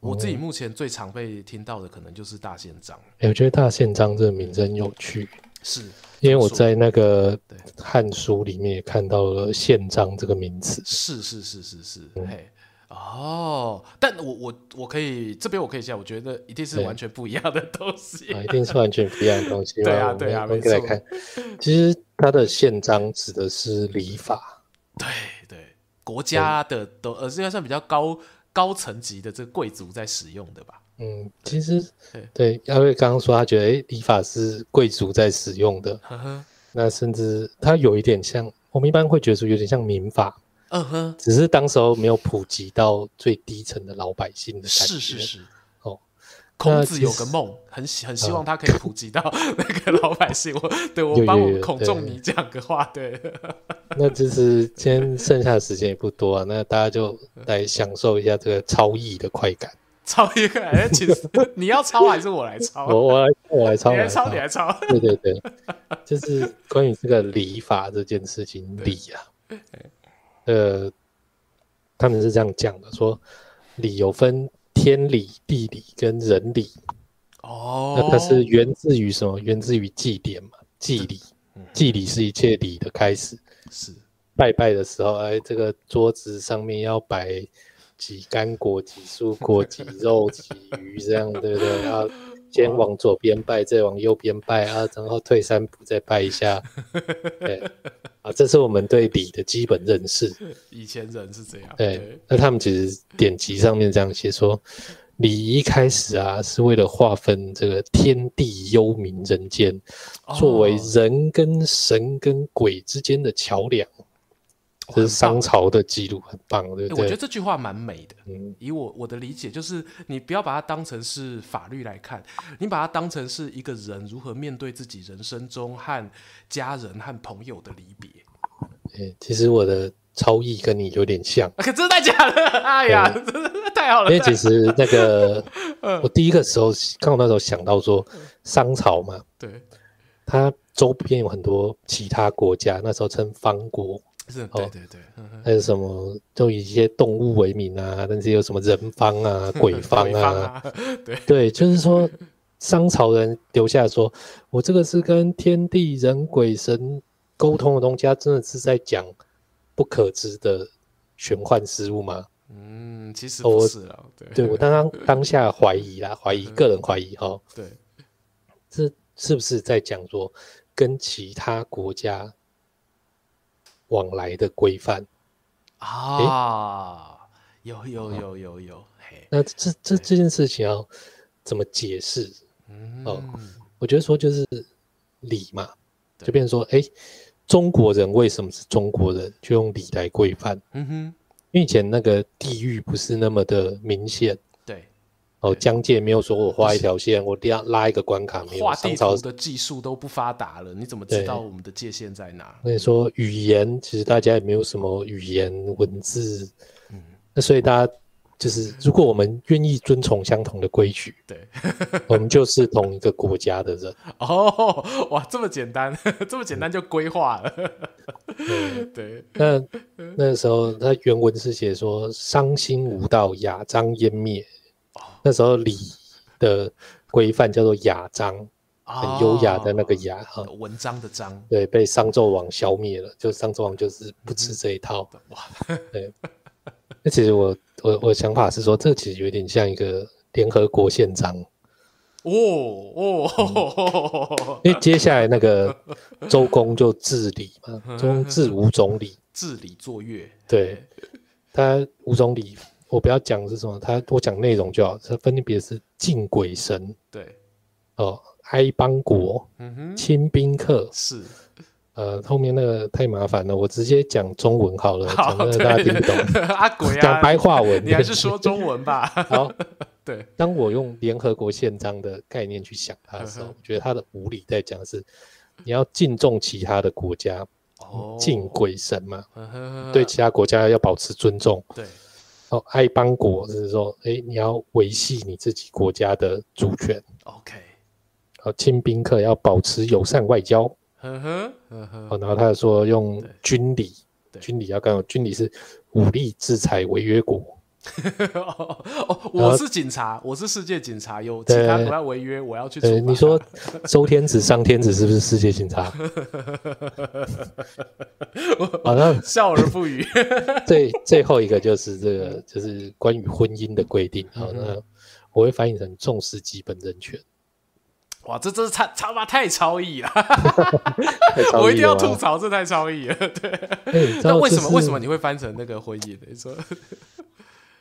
A: 我自己目前最常被听到的可能就是大宪章。
B: 哎、欸，我觉得大宪章这个名字很有趣，
A: 是
B: 因为我在那个《汉书》里面也看到了“宪章”这个名词。
A: 是是是是是，嗯、嘿。哦，但我我我可以这边我可以讲，我觉得一定是完全不一样的东西，
B: 啊、一定是完全不一样的东西。
A: 对啊对啊，没错。来看，
B: 其实它的宪章指的是礼法，
A: 对对，国家的都呃，应该算比较高高层级的这个贵族在使用的吧。
B: 嗯，其实对，阿瑞刚刚说他觉得哎，礼法是贵族在使用的，呵呵，那甚至它有一点像，我们一般会觉得说有点像民法。嗯哼，只是当时候没有普及到最低层的老百姓的感觉。
A: 是是是，哦，孔子有个梦，很很希望他可以普及到 *laughs* 那个老百姓。我对我帮我孔仲尼讲个话，对。
B: 那就是今天剩下的时间也不多啊，那大家就来享受一下这个超译的快感。
A: 超译快感，其实 *laughs* 你要抄还是我来抄？
B: 我我来我来抄，
A: 你来抄，你来抄。
B: 对对对，就是关于这个礼法这件事情，礼啊。呃，他们是这样讲的：说礼有分天理、地理跟人理。哦，那它是源自于什么？源自于祭典嘛，祭礼。祭礼是一切礼的开始。是拜拜的时候，哎，这个桌子上面要摆几干果、几蔬果、*laughs* 几肉、几鱼，这样对不对？然后先往左边拜，再往右边拜啊，然后退三步再拜一下。*laughs* 对。这是我们对礼的基本认识。
A: 以前人是这样。
B: 对，那他们其实典籍上面这样写说，礼一开始啊，是为了划分这个天地幽冥人间，作为人跟神跟鬼之间的桥梁。这是商朝的记录，很棒，对不对？
A: 我觉得这句话蛮美的。嗯，以我我的理解，就是你不要把它当成是法律来看，你把它当成是一个人如何面对自己人生中和家人和朋友的离别。
B: 欸，其实我的超意跟你有点像。
A: 可真的假的？*laughs* 哎呀，真的太好了！
B: 因为其实那个，*laughs* 我第一个时候刚好那时候想到说，商朝嘛，对，它周边有很多其他国家，那时候称方国。
A: 是，对对对，
B: 还有什么，就以一些动物为名啊，但是有什么人方啊、*laughs* 鬼方啊，方啊 *laughs* 对。对，就是说商朝人留下说，我这个是跟天地人鬼神沟通的东西，他真的是在讲不可知的玄幻事物吗？
A: 嗯，其实不是啊，对，
B: 对我当当当下怀疑啦，怀疑个人怀疑哈，对，这是不是在讲说跟其他国家？往来的规范。
A: 啊，有有有有有，嘿，
B: 那这这这件事情要怎么解释？嗯，哦，我觉得说就是礼嘛，就变成说，哎，中国人为什么是中国人，就用礼来规范。嗯哼，因为以前那个地域不是那么的明显。哦，疆界没有说我画一条线，我拉拉一个关卡，没有。
A: 画地图的技术都不发达了，你怎么知道我们的界限在哪？
B: 所以说语言其实大家也没有什么语言文字，嗯，那所以大家就是如果我们愿意遵从相同的规矩，
A: 对，
B: 我们就是同一个国家的人。
A: 哦，哇，这么简单，*laughs* 这么简单就规划了。
B: 对，
A: 对，
B: 那那时候他原文是写说“伤心无道，雅章湮灭”。那时候礼的规范叫做雅章，很优雅的那个雅哈，
A: 文章的章。
B: 对，被商纣王消灭了，就商纣王就是不吃这一套。哇，*laughs* 对。那其实我我我想法是说，这其实有点像一个联合国宪章。
A: 哦哦、
B: 嗯，因为接下来那个周公就治理嘛，*laughs* 周公治五种礼，
A: 治理作乐。
B: 对，他五种礼，我不要讲是什么，他我讲内容就好。它分别是敬鬼神，
A: 对，
B: 哦，哀邦国，嗯哼，亲宾客
A: 是。
B: 呃，后面那个太麻烦了，我直接讲中文好了，讲个大家听不懂。*laughs*
A: 阿鬼啊，
B: 讲白话文，
A: 你还是说中文吧。
B: 好，*laughs*
A: 对。
B: 当我用联合国宪章的概念去想它的时候，我觉得它的五礼在讲的是你要敬重其他的国家，敬鬼神嘛，对其他国家要保持尊重。对。哦，爱邦国就是说，哎，你要维系你自己国家的主权。
A: OK。
B: 好，亲宾客要保持友善外交。
A: 呵呵呵呵，
B: 然后他说用军礼，军礼要干嘛？军礼是武力制裁违约国。*laughs*
A: 哦，我是警察，我是世界警察，有其他国家违约，我要去处罚。
B: 你说周天子、上天子 *laughs* 是不是世界警察？*laughs* 好像
A: 笑而不语。
B: 最最后一个就是这个，就是关于婚姻的规定。好，那我会翻译成重视基本人权。
A: 哇，这真是太他妈太超意了！我一定要吐槽，这太超意了。对，欸、那为什么、为什么你会翻成那个婚姻？你说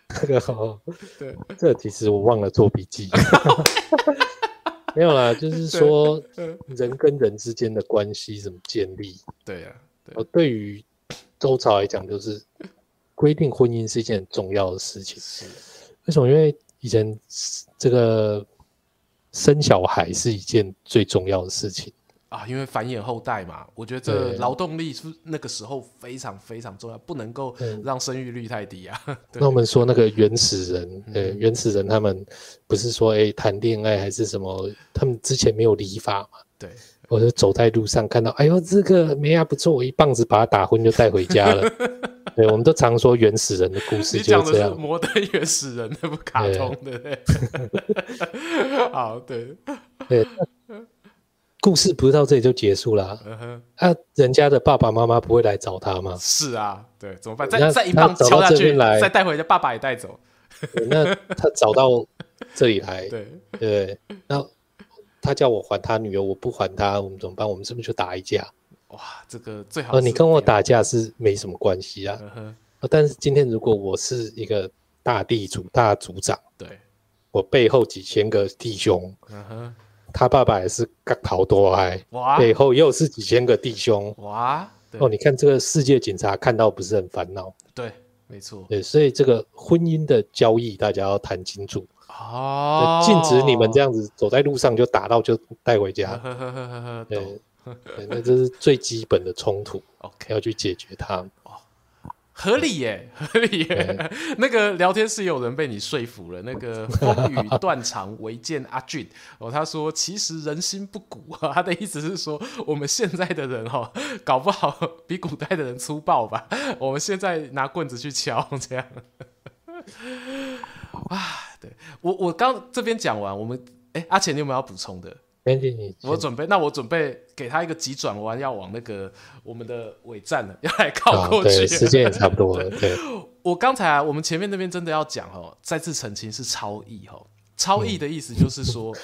B: 这 *laughs* 个好，对，这其实我忘了做笔记。*laughs* 没有啦，就是说人跟人之间的关系怎么建立？
A: 对呀、啊，
B: 对，对于周朝来讲，就是规定婚姻是一件很重要的事情。是为什么？因为以前这个。生小孩是一件最重要的事情
A: 啊，因为繁衍后代嘛。我觉得这劳动力是那个时候非常非常重要，不能够让生育率太低啊。*laughs*
B: 那我们说那个原始人，呃，原始人他们不是说哎谈恋爱还是什么？他们之前没有礼法嘛？
A: 对，
B: 我就走在路上看到，哎呦，这个妹啊不错，我一棒子把他打昏就带回家了。*laughs* 对，我们都常说原始人的故事就是这样。
A: 摩登原始人那部卡通，对不对？*laughs* 好，对
B: 对，故事不是到这里就结束了啊？啊，人家的爸爸妈妈不会来找他吗？
A: 是啊，对，怎么办？再再一棒敲下去，再带回家，爸爸也带走。*laughs*
B: 那他找到这里来，*laughs*
A: 对
B: 对，那他叫我还他女儿，我不还他，我们怎么办？我们是不是就打一架？
A: 哇，这个最好。
B: 你跟我打架是没什么关系啊。但是今天如果我是一个大地主、大族长，
A: 对，
B: 我背后几千个弟兄，他爸爸也是刚逃多哎，哇，背后又是几千个弟兄，
A: 哇，
B: 哦，你看这个世界警察看到不是很烦恼？
A: 对，没错，
B: 对，所以这个婚姻的交易大家要谈清楚。哦，禁止你们这样子走在路上就打到就带回家，对。那这是最基本的冲突，*laughs* OK，要去解决它。哦，
A: 合理耶，合理耶。*laughs* 那个聊天室有人被你说服了。那个 *laughs* 风雨断肠唯见阿俊哦，他说其实人心不古啊，*laughs* 他的意思是说我们现在的人哈，搞不好比古代的人粗暴吧？我们现在拿棍子去敲这样。啊，对我我刚这边讲完，我们哎，阿钱你有没有要补充的？我准备，那我准备给他一个急转弯，要往那个我们的尾站了，*laughs* 要来靠过去。
B: 时间也差不多了。*laughs* 对，
A: 我刚才啊，我们前面那边真的要讲哦，再次澄清是超意哦，超意的意思就是说。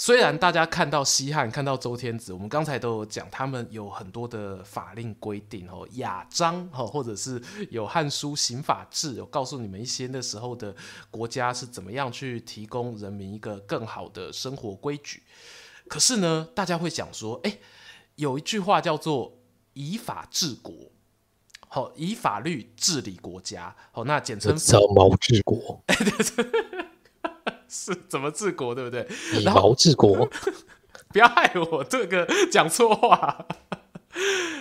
A: 嗯虽然大家看到西汉，看到周天子，我们刚才都有讲，他们有很多的法令规定哦，雅章哦，或者是有汉书刑法志，有告诉你们一些那时候的国家是怎么样去提供人民一个更好的生活规矩。可是呢，大家会讲说，哎，有一句话叫做以法治国，好，以法律治理国家，好，那简称
B: 叫毛治国。*laughs* *laughs*
A: 是怎么治国，对不对？
B: 以毛治国，*laughs*
A: 不要害我，这个讲错话。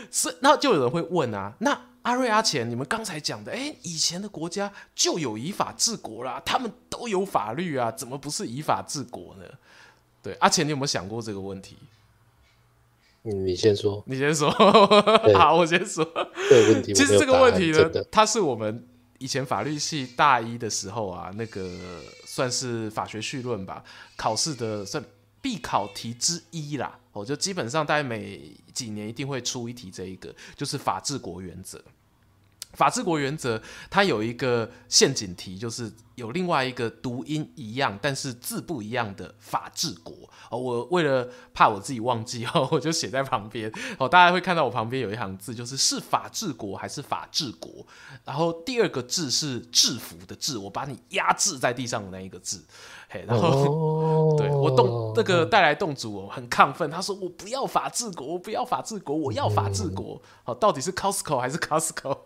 A: 是，那就有人会问啊，那阿瑞阿钱，你们刚才讲的，哎，以前的国家就有以法治国啦，他们都有法律啊，怎么不是以法治国呢？对，阿钱，你有没有想过这个问题？
B: 你先说，
A: 你先说，*laughs* 好，我先说。
B: 对，问题
A: 其实这个问题呢，它是我们以前法律系大一的时候啊，那个算是法学绪论吧，考试的算必考题之一啦。我就基本上大概每几年一定会出一题，这一个就是法治国原则。法治国原则，它有一个陷阱题，就是有另外一个读音一样，但是字不一样的法治国哦。我为了怕我自己忘记哦，我就写在旁边哦。大家会看到我旁边有一行字，就是是法治国还是法治国？然后第二个字是制服的制，我把你压制在地上的那一个字。嘿，*laughs* 然后、哦、对我动那个带来动主很亢奋，他说我不要法治国，我不要法治国，我要法治国。好、嗯，到底是 Costco 还是 Costco？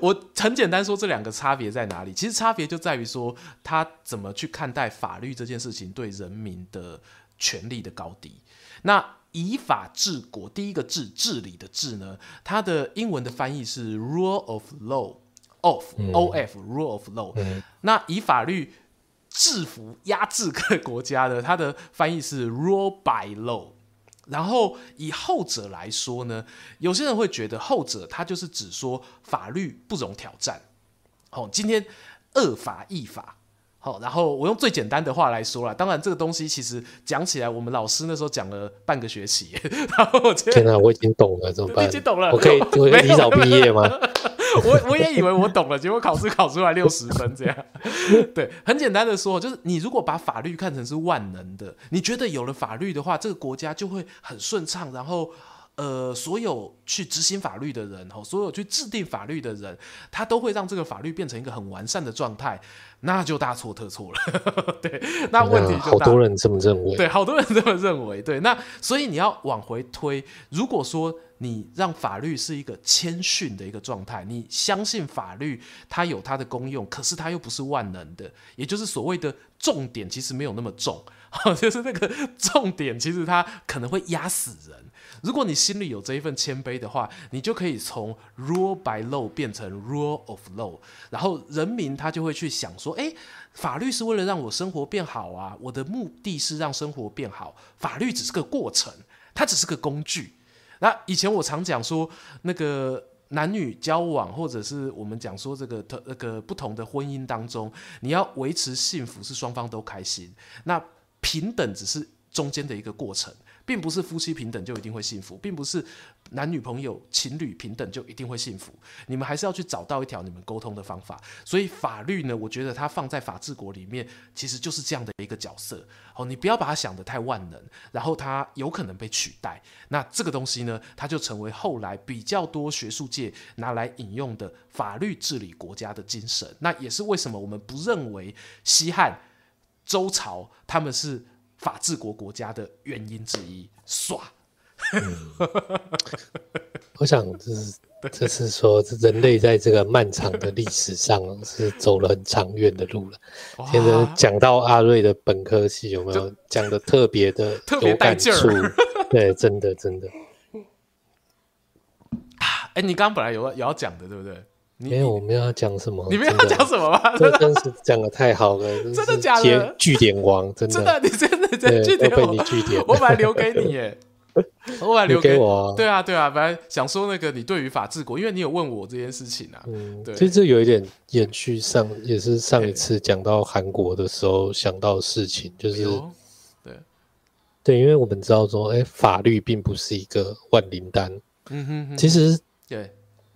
A: 我很简单说，这两个差别在哪里？其实差别就在于说，他怎么去看待法律这件事情对人民的权利的高低。那以法治国，第一个治治理的治呢，它的英文的翻译是 rule of law，of、嗯、o f rule of law、嗯。那以法律制服压制各国家的，它的翻译是 rule by law。然后以后者来说呢，有些人会觉得后者他就是只说法律不容挑战。好，今天恶法亦法。好，然后我用最简单的话来说啦，当然这个东西其实讲起来，我们老师那时候讲了半个学期。*laughs* 然后我，天哪，我已经懂了，怎么办？已经懂了，我可以我可以提早毕业吗？*laughs* *laughs* *laughs* 我我也以为我懂了，结果考试考出来六十分这样。*laughs* 对，很简单的说，就是你如果把法律看成是万能的，你觉得有了法律的话，这个国家就会很顺畅，然后呃，所有去执行法律的人，吼，所有去制定法律的人，他都会让这个法律变成一个很完善的状态。那就大错特错了，*laughs* 对，那问题就大。好多人这么认为，对，好多人这么认为，对，那所以你要往回推，如果说你让法律是一个谦逊的一个状态，你相信法律它有它的功用，可是它又不是万能的，也就是所谓的重点其实没有那么重，*laughs* 就是那个重点其实它可能会压死人。如果你心里有这一份谦卑的话，你就可以从 rule by law 变成 rule of law，然后人民他就会去想说，诶，法律是为了让我生活变好啊，我的目的是让生活变好，法律只是个过程，它只是个工具。那以前我常讲说，那个男女交往，或者是我们讲说这个那个不同的婚姻当中，你要维持幸福是双方都开心，那平等只是中间的一个过程。并不是夫妻平等就一定会幸福，并不是男女朋友情侣平等就一定会幸福。你们还是要去找到一条你们沟通的方法。所以法律呢，我觉得它放在法治国里面，其实就是这样的一个角色。哦，你不要把它想得太万能，然后它有可能被取代。那这个东西呢，它就成为后来比较多学术界拿来引用的法律治理国家的精神。那也是为什么我们不认为西汉、周朝他们是。法治国国家的原因之一，耍、嗯。*laughs*
B: 我想这是，这是说，人类在这个漫长的历史上是走了很长远的路了。现在讲到阿瑞的本科系，有没有讲的特别的 *laughs* 有感触？*laughs* 对，真的真的。
A: 哎、欸，你刚刚本来有有要讲的，对不对？
B: 没有，我们要讲什么？
A: 你们要讲什么吗？*laughs*
B: 这真是讲的太好了，*laughs* 真的假的？据点王，真的，真的，
A: 你真的在句点王，
B: 被你句点。*laughs*
A: 我本来留给你耶，我本来留
B: 给，我、啊。
A: 对啊，对啊，本来想说那个你对于法治国，因为你有问我这件事情啊。嗯，对。其实
B: 这有一点延续上，也是上一次讲到韩国的时候想到的事情，就是对对，因为我们知道说，哎、欸，法律并不是一个万灵丹。嗯哼，哼，其实对。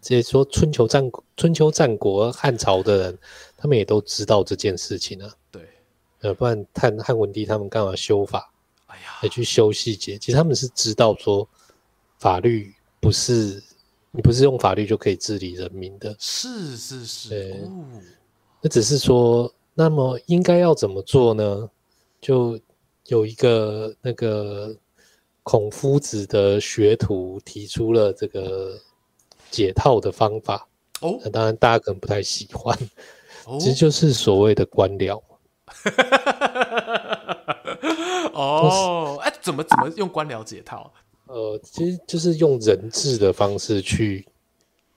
B: 直接说春秋战春秋战国汉朝的人，他们也都知道这件事情啊。对，呃，不然汉汉文帝他们干嘛修法？哎呀，还去修细节？其实他们是知道说，法律不是你不是用法律就可以治理人民的。
A: 是是是。
B: 对，哦、那只是说，那么应该要怎么做呢？就有一个那个孔夫子的学徒提出了这个。解套的方法。哦，那当然大家可能不太喜欢，哦、其实就是所谓的官僚。*laughs*
A: 哦，哎、欸，怎么怎么用官僚解套？
B: 呃，其实就是用人治的方式去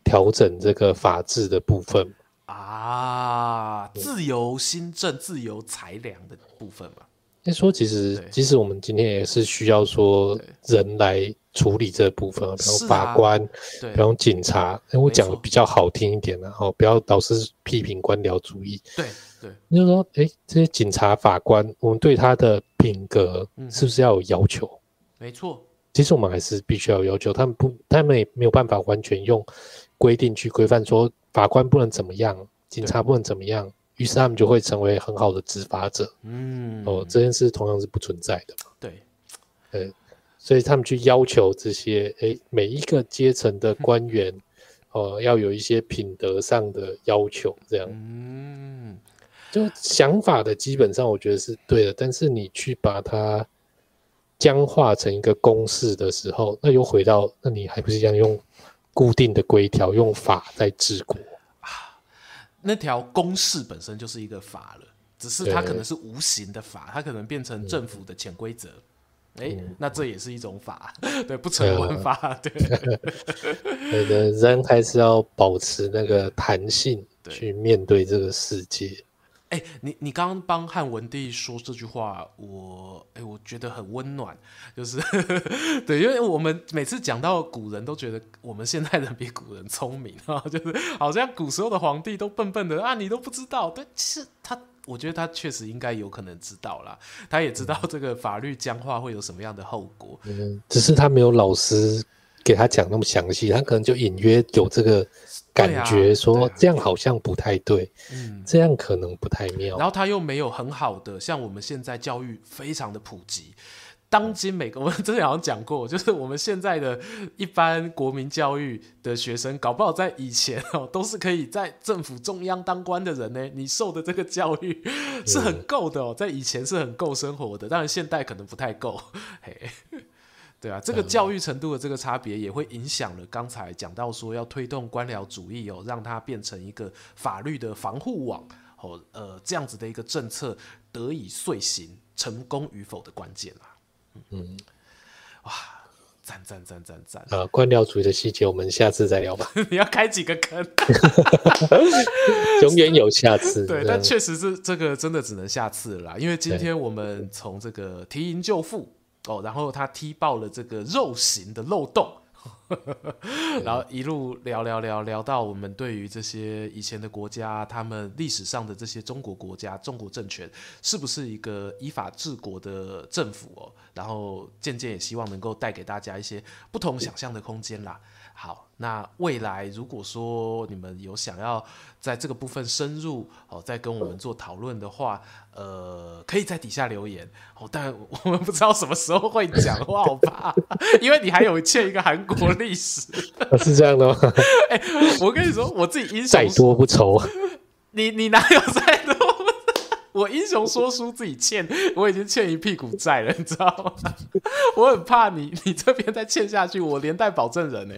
B: 调整这个法治的部分。
A: 啊，自由新政、自由裁量的部分嘛。
B: 应该说，其实其实我们今天也是需要说人来处理这部分，比如法官，啊、比如警察。我讲的比较好听一点，然后不要老是批评官僚主义。
A: 对对，
B: 你就说，哎、欸，这些警察、法官，我们对他的品格是不是要有要求？
A: 嗯、没错，
B: 其实我们还是必须要有要求。他们不，他们也没有办法完全用规定去规范，说法官不能怎么样，警察不能怎么样。于是他们就会成为很好的执法者。嗯，哦，这件事同样是不存在的嘛。
A: 对，
B: 对，所以他们去要求这些，诶，每一个阶层的官员，哦、呃，要有一些品德上的要求，这样。嗯，就想法的基本上我觉得是对的，但是你去把它僵化成一个公式的时候，那又回到，那你还不是一样用固定的规条，用法在治国啊？
A: 那条公式本身就是一个法了，只是它可能是无形的法，它可能变成政府的潜规则。欸，那这也是一种法，*laughs* 对，不成文法。对，*laughs*
B: 对的，人还是要保持那个弹性去面对这个世界。
A: 哎、欸，你你刚刚帮汉文帝说这句话，我哎、欸，我觉得很温暖，就是 *laughs* 对，因为我们每次讲到古人都觉得我们现代人比古人聪明啊，就是好像古时候的皇帝都笨笨的啊，你都不知道。对，其实他，我觉得他确实应该有可能知道啦，他也知道这个法律僵化会有什么样的后果。
B: 嗯，只是他没有老师给他讲那么详细，他可能就隐约有这个。感觉说这样好像不太对，对啊，嗯，这样可能不太妙。
A: 然后他又没有很好的，像我们现在教育非常的普及，当今每个我们之前好像讲过，*laughs* 就是我们现在的一般国民教育的学生，搞不好在以前哦 *laughs* 都是可以在政府中央当官的人呢。你受的这个教育是很够的哦，在以前是很够生活的，当然现代可能不太够。*laughs* 嘿。对啊，这个教育程度的这个差别也会影响了刚才讲到说要推动官僚主义哦，让它变成一个法律的防护网哦，呃，这样子的一个政策得以遂行成功与否的关键啦。嗯，哇，赞赞赞赞赞！
B: 呃，官僚主义的细节我们下次再聊吧。*laughs*
A: 你要开几个坑？*laughs*
B: 永远有下次。
A: 对，但确实是这个真的只能下次了啦，因为今天我们从这个提银救父。哦，然后他踢爆了这个肉刑的漏洞，*laughs* 然后一路聊聊聊聊到我们对于这些以前的国家，他们历史上的这些中国国家、中国政权是不是一个依法治国的政府哦？然后渐渐也希望能够带给大家一些不同想象的空间啦。好，那未来如果说你们有想要在这个部分深入哦，再跟我们做讨论的话，呃，可以在底下留言哦。但我们不知道什么时候会讲，话好吧，因为你还有欠一个韩国历史，*laughs*
B: 是这样的吗？*laughs*
A: 哎、欸，我跟你说，我自己英雄
B: 再多不愁，
A: 你你哪有再多？我英雄说书自己欠，我已经欠一屁股债了，你知道吗？*laughs* 我很怕你，你这边再欠下去，我连带保证人呢、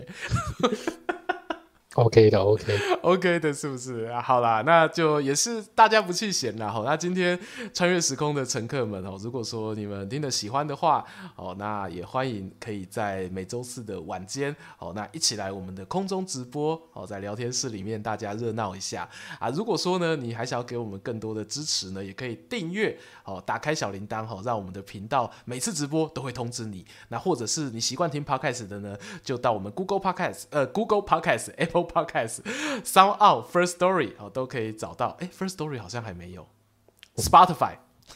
B: OK 的，OK，OK
A: 的，是不是啊？好啦，那就也是大家不去嫌啦。好，那今天穿越时空的乘客们哦，如果说你们听得喜欢的话哦，那也欢迎可以在每周四的晚间哦，那一起来我们的空中直播哦，在聊天室里面大家热闹一下啊。如果说呢，你还想要给我们更多的支持呢，也可以订阅哦，打开小铃铛哦，让我们的频道每次直播都会通知你。那或者是你习惯听 Podcast 的呢，就到我们 Google Podcast 呃 Google Podcast，Apple Apple。Podcast、*laughs* SoundOut、First Story 哦，都可以找到。哎，First Story 好像还没有。Spotify，*laughs*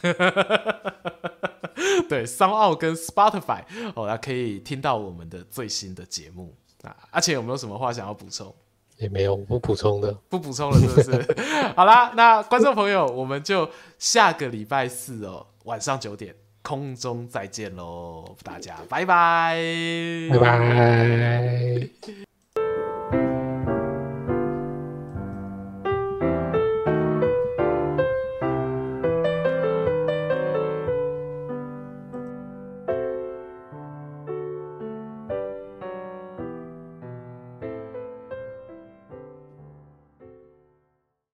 A: 对，SoundOut 跟 Spotify 哦，大家可以听到我们的最新的节目啊。而且有没有什么话想要补充？
B: 也没有，不补充的，
A: 不补充了，是不是？*laughs* 好啦，那观众朋友，我们就下个礼拜四哦，晚上九点空中再见喽，大家拜拜，
B: 拜拜。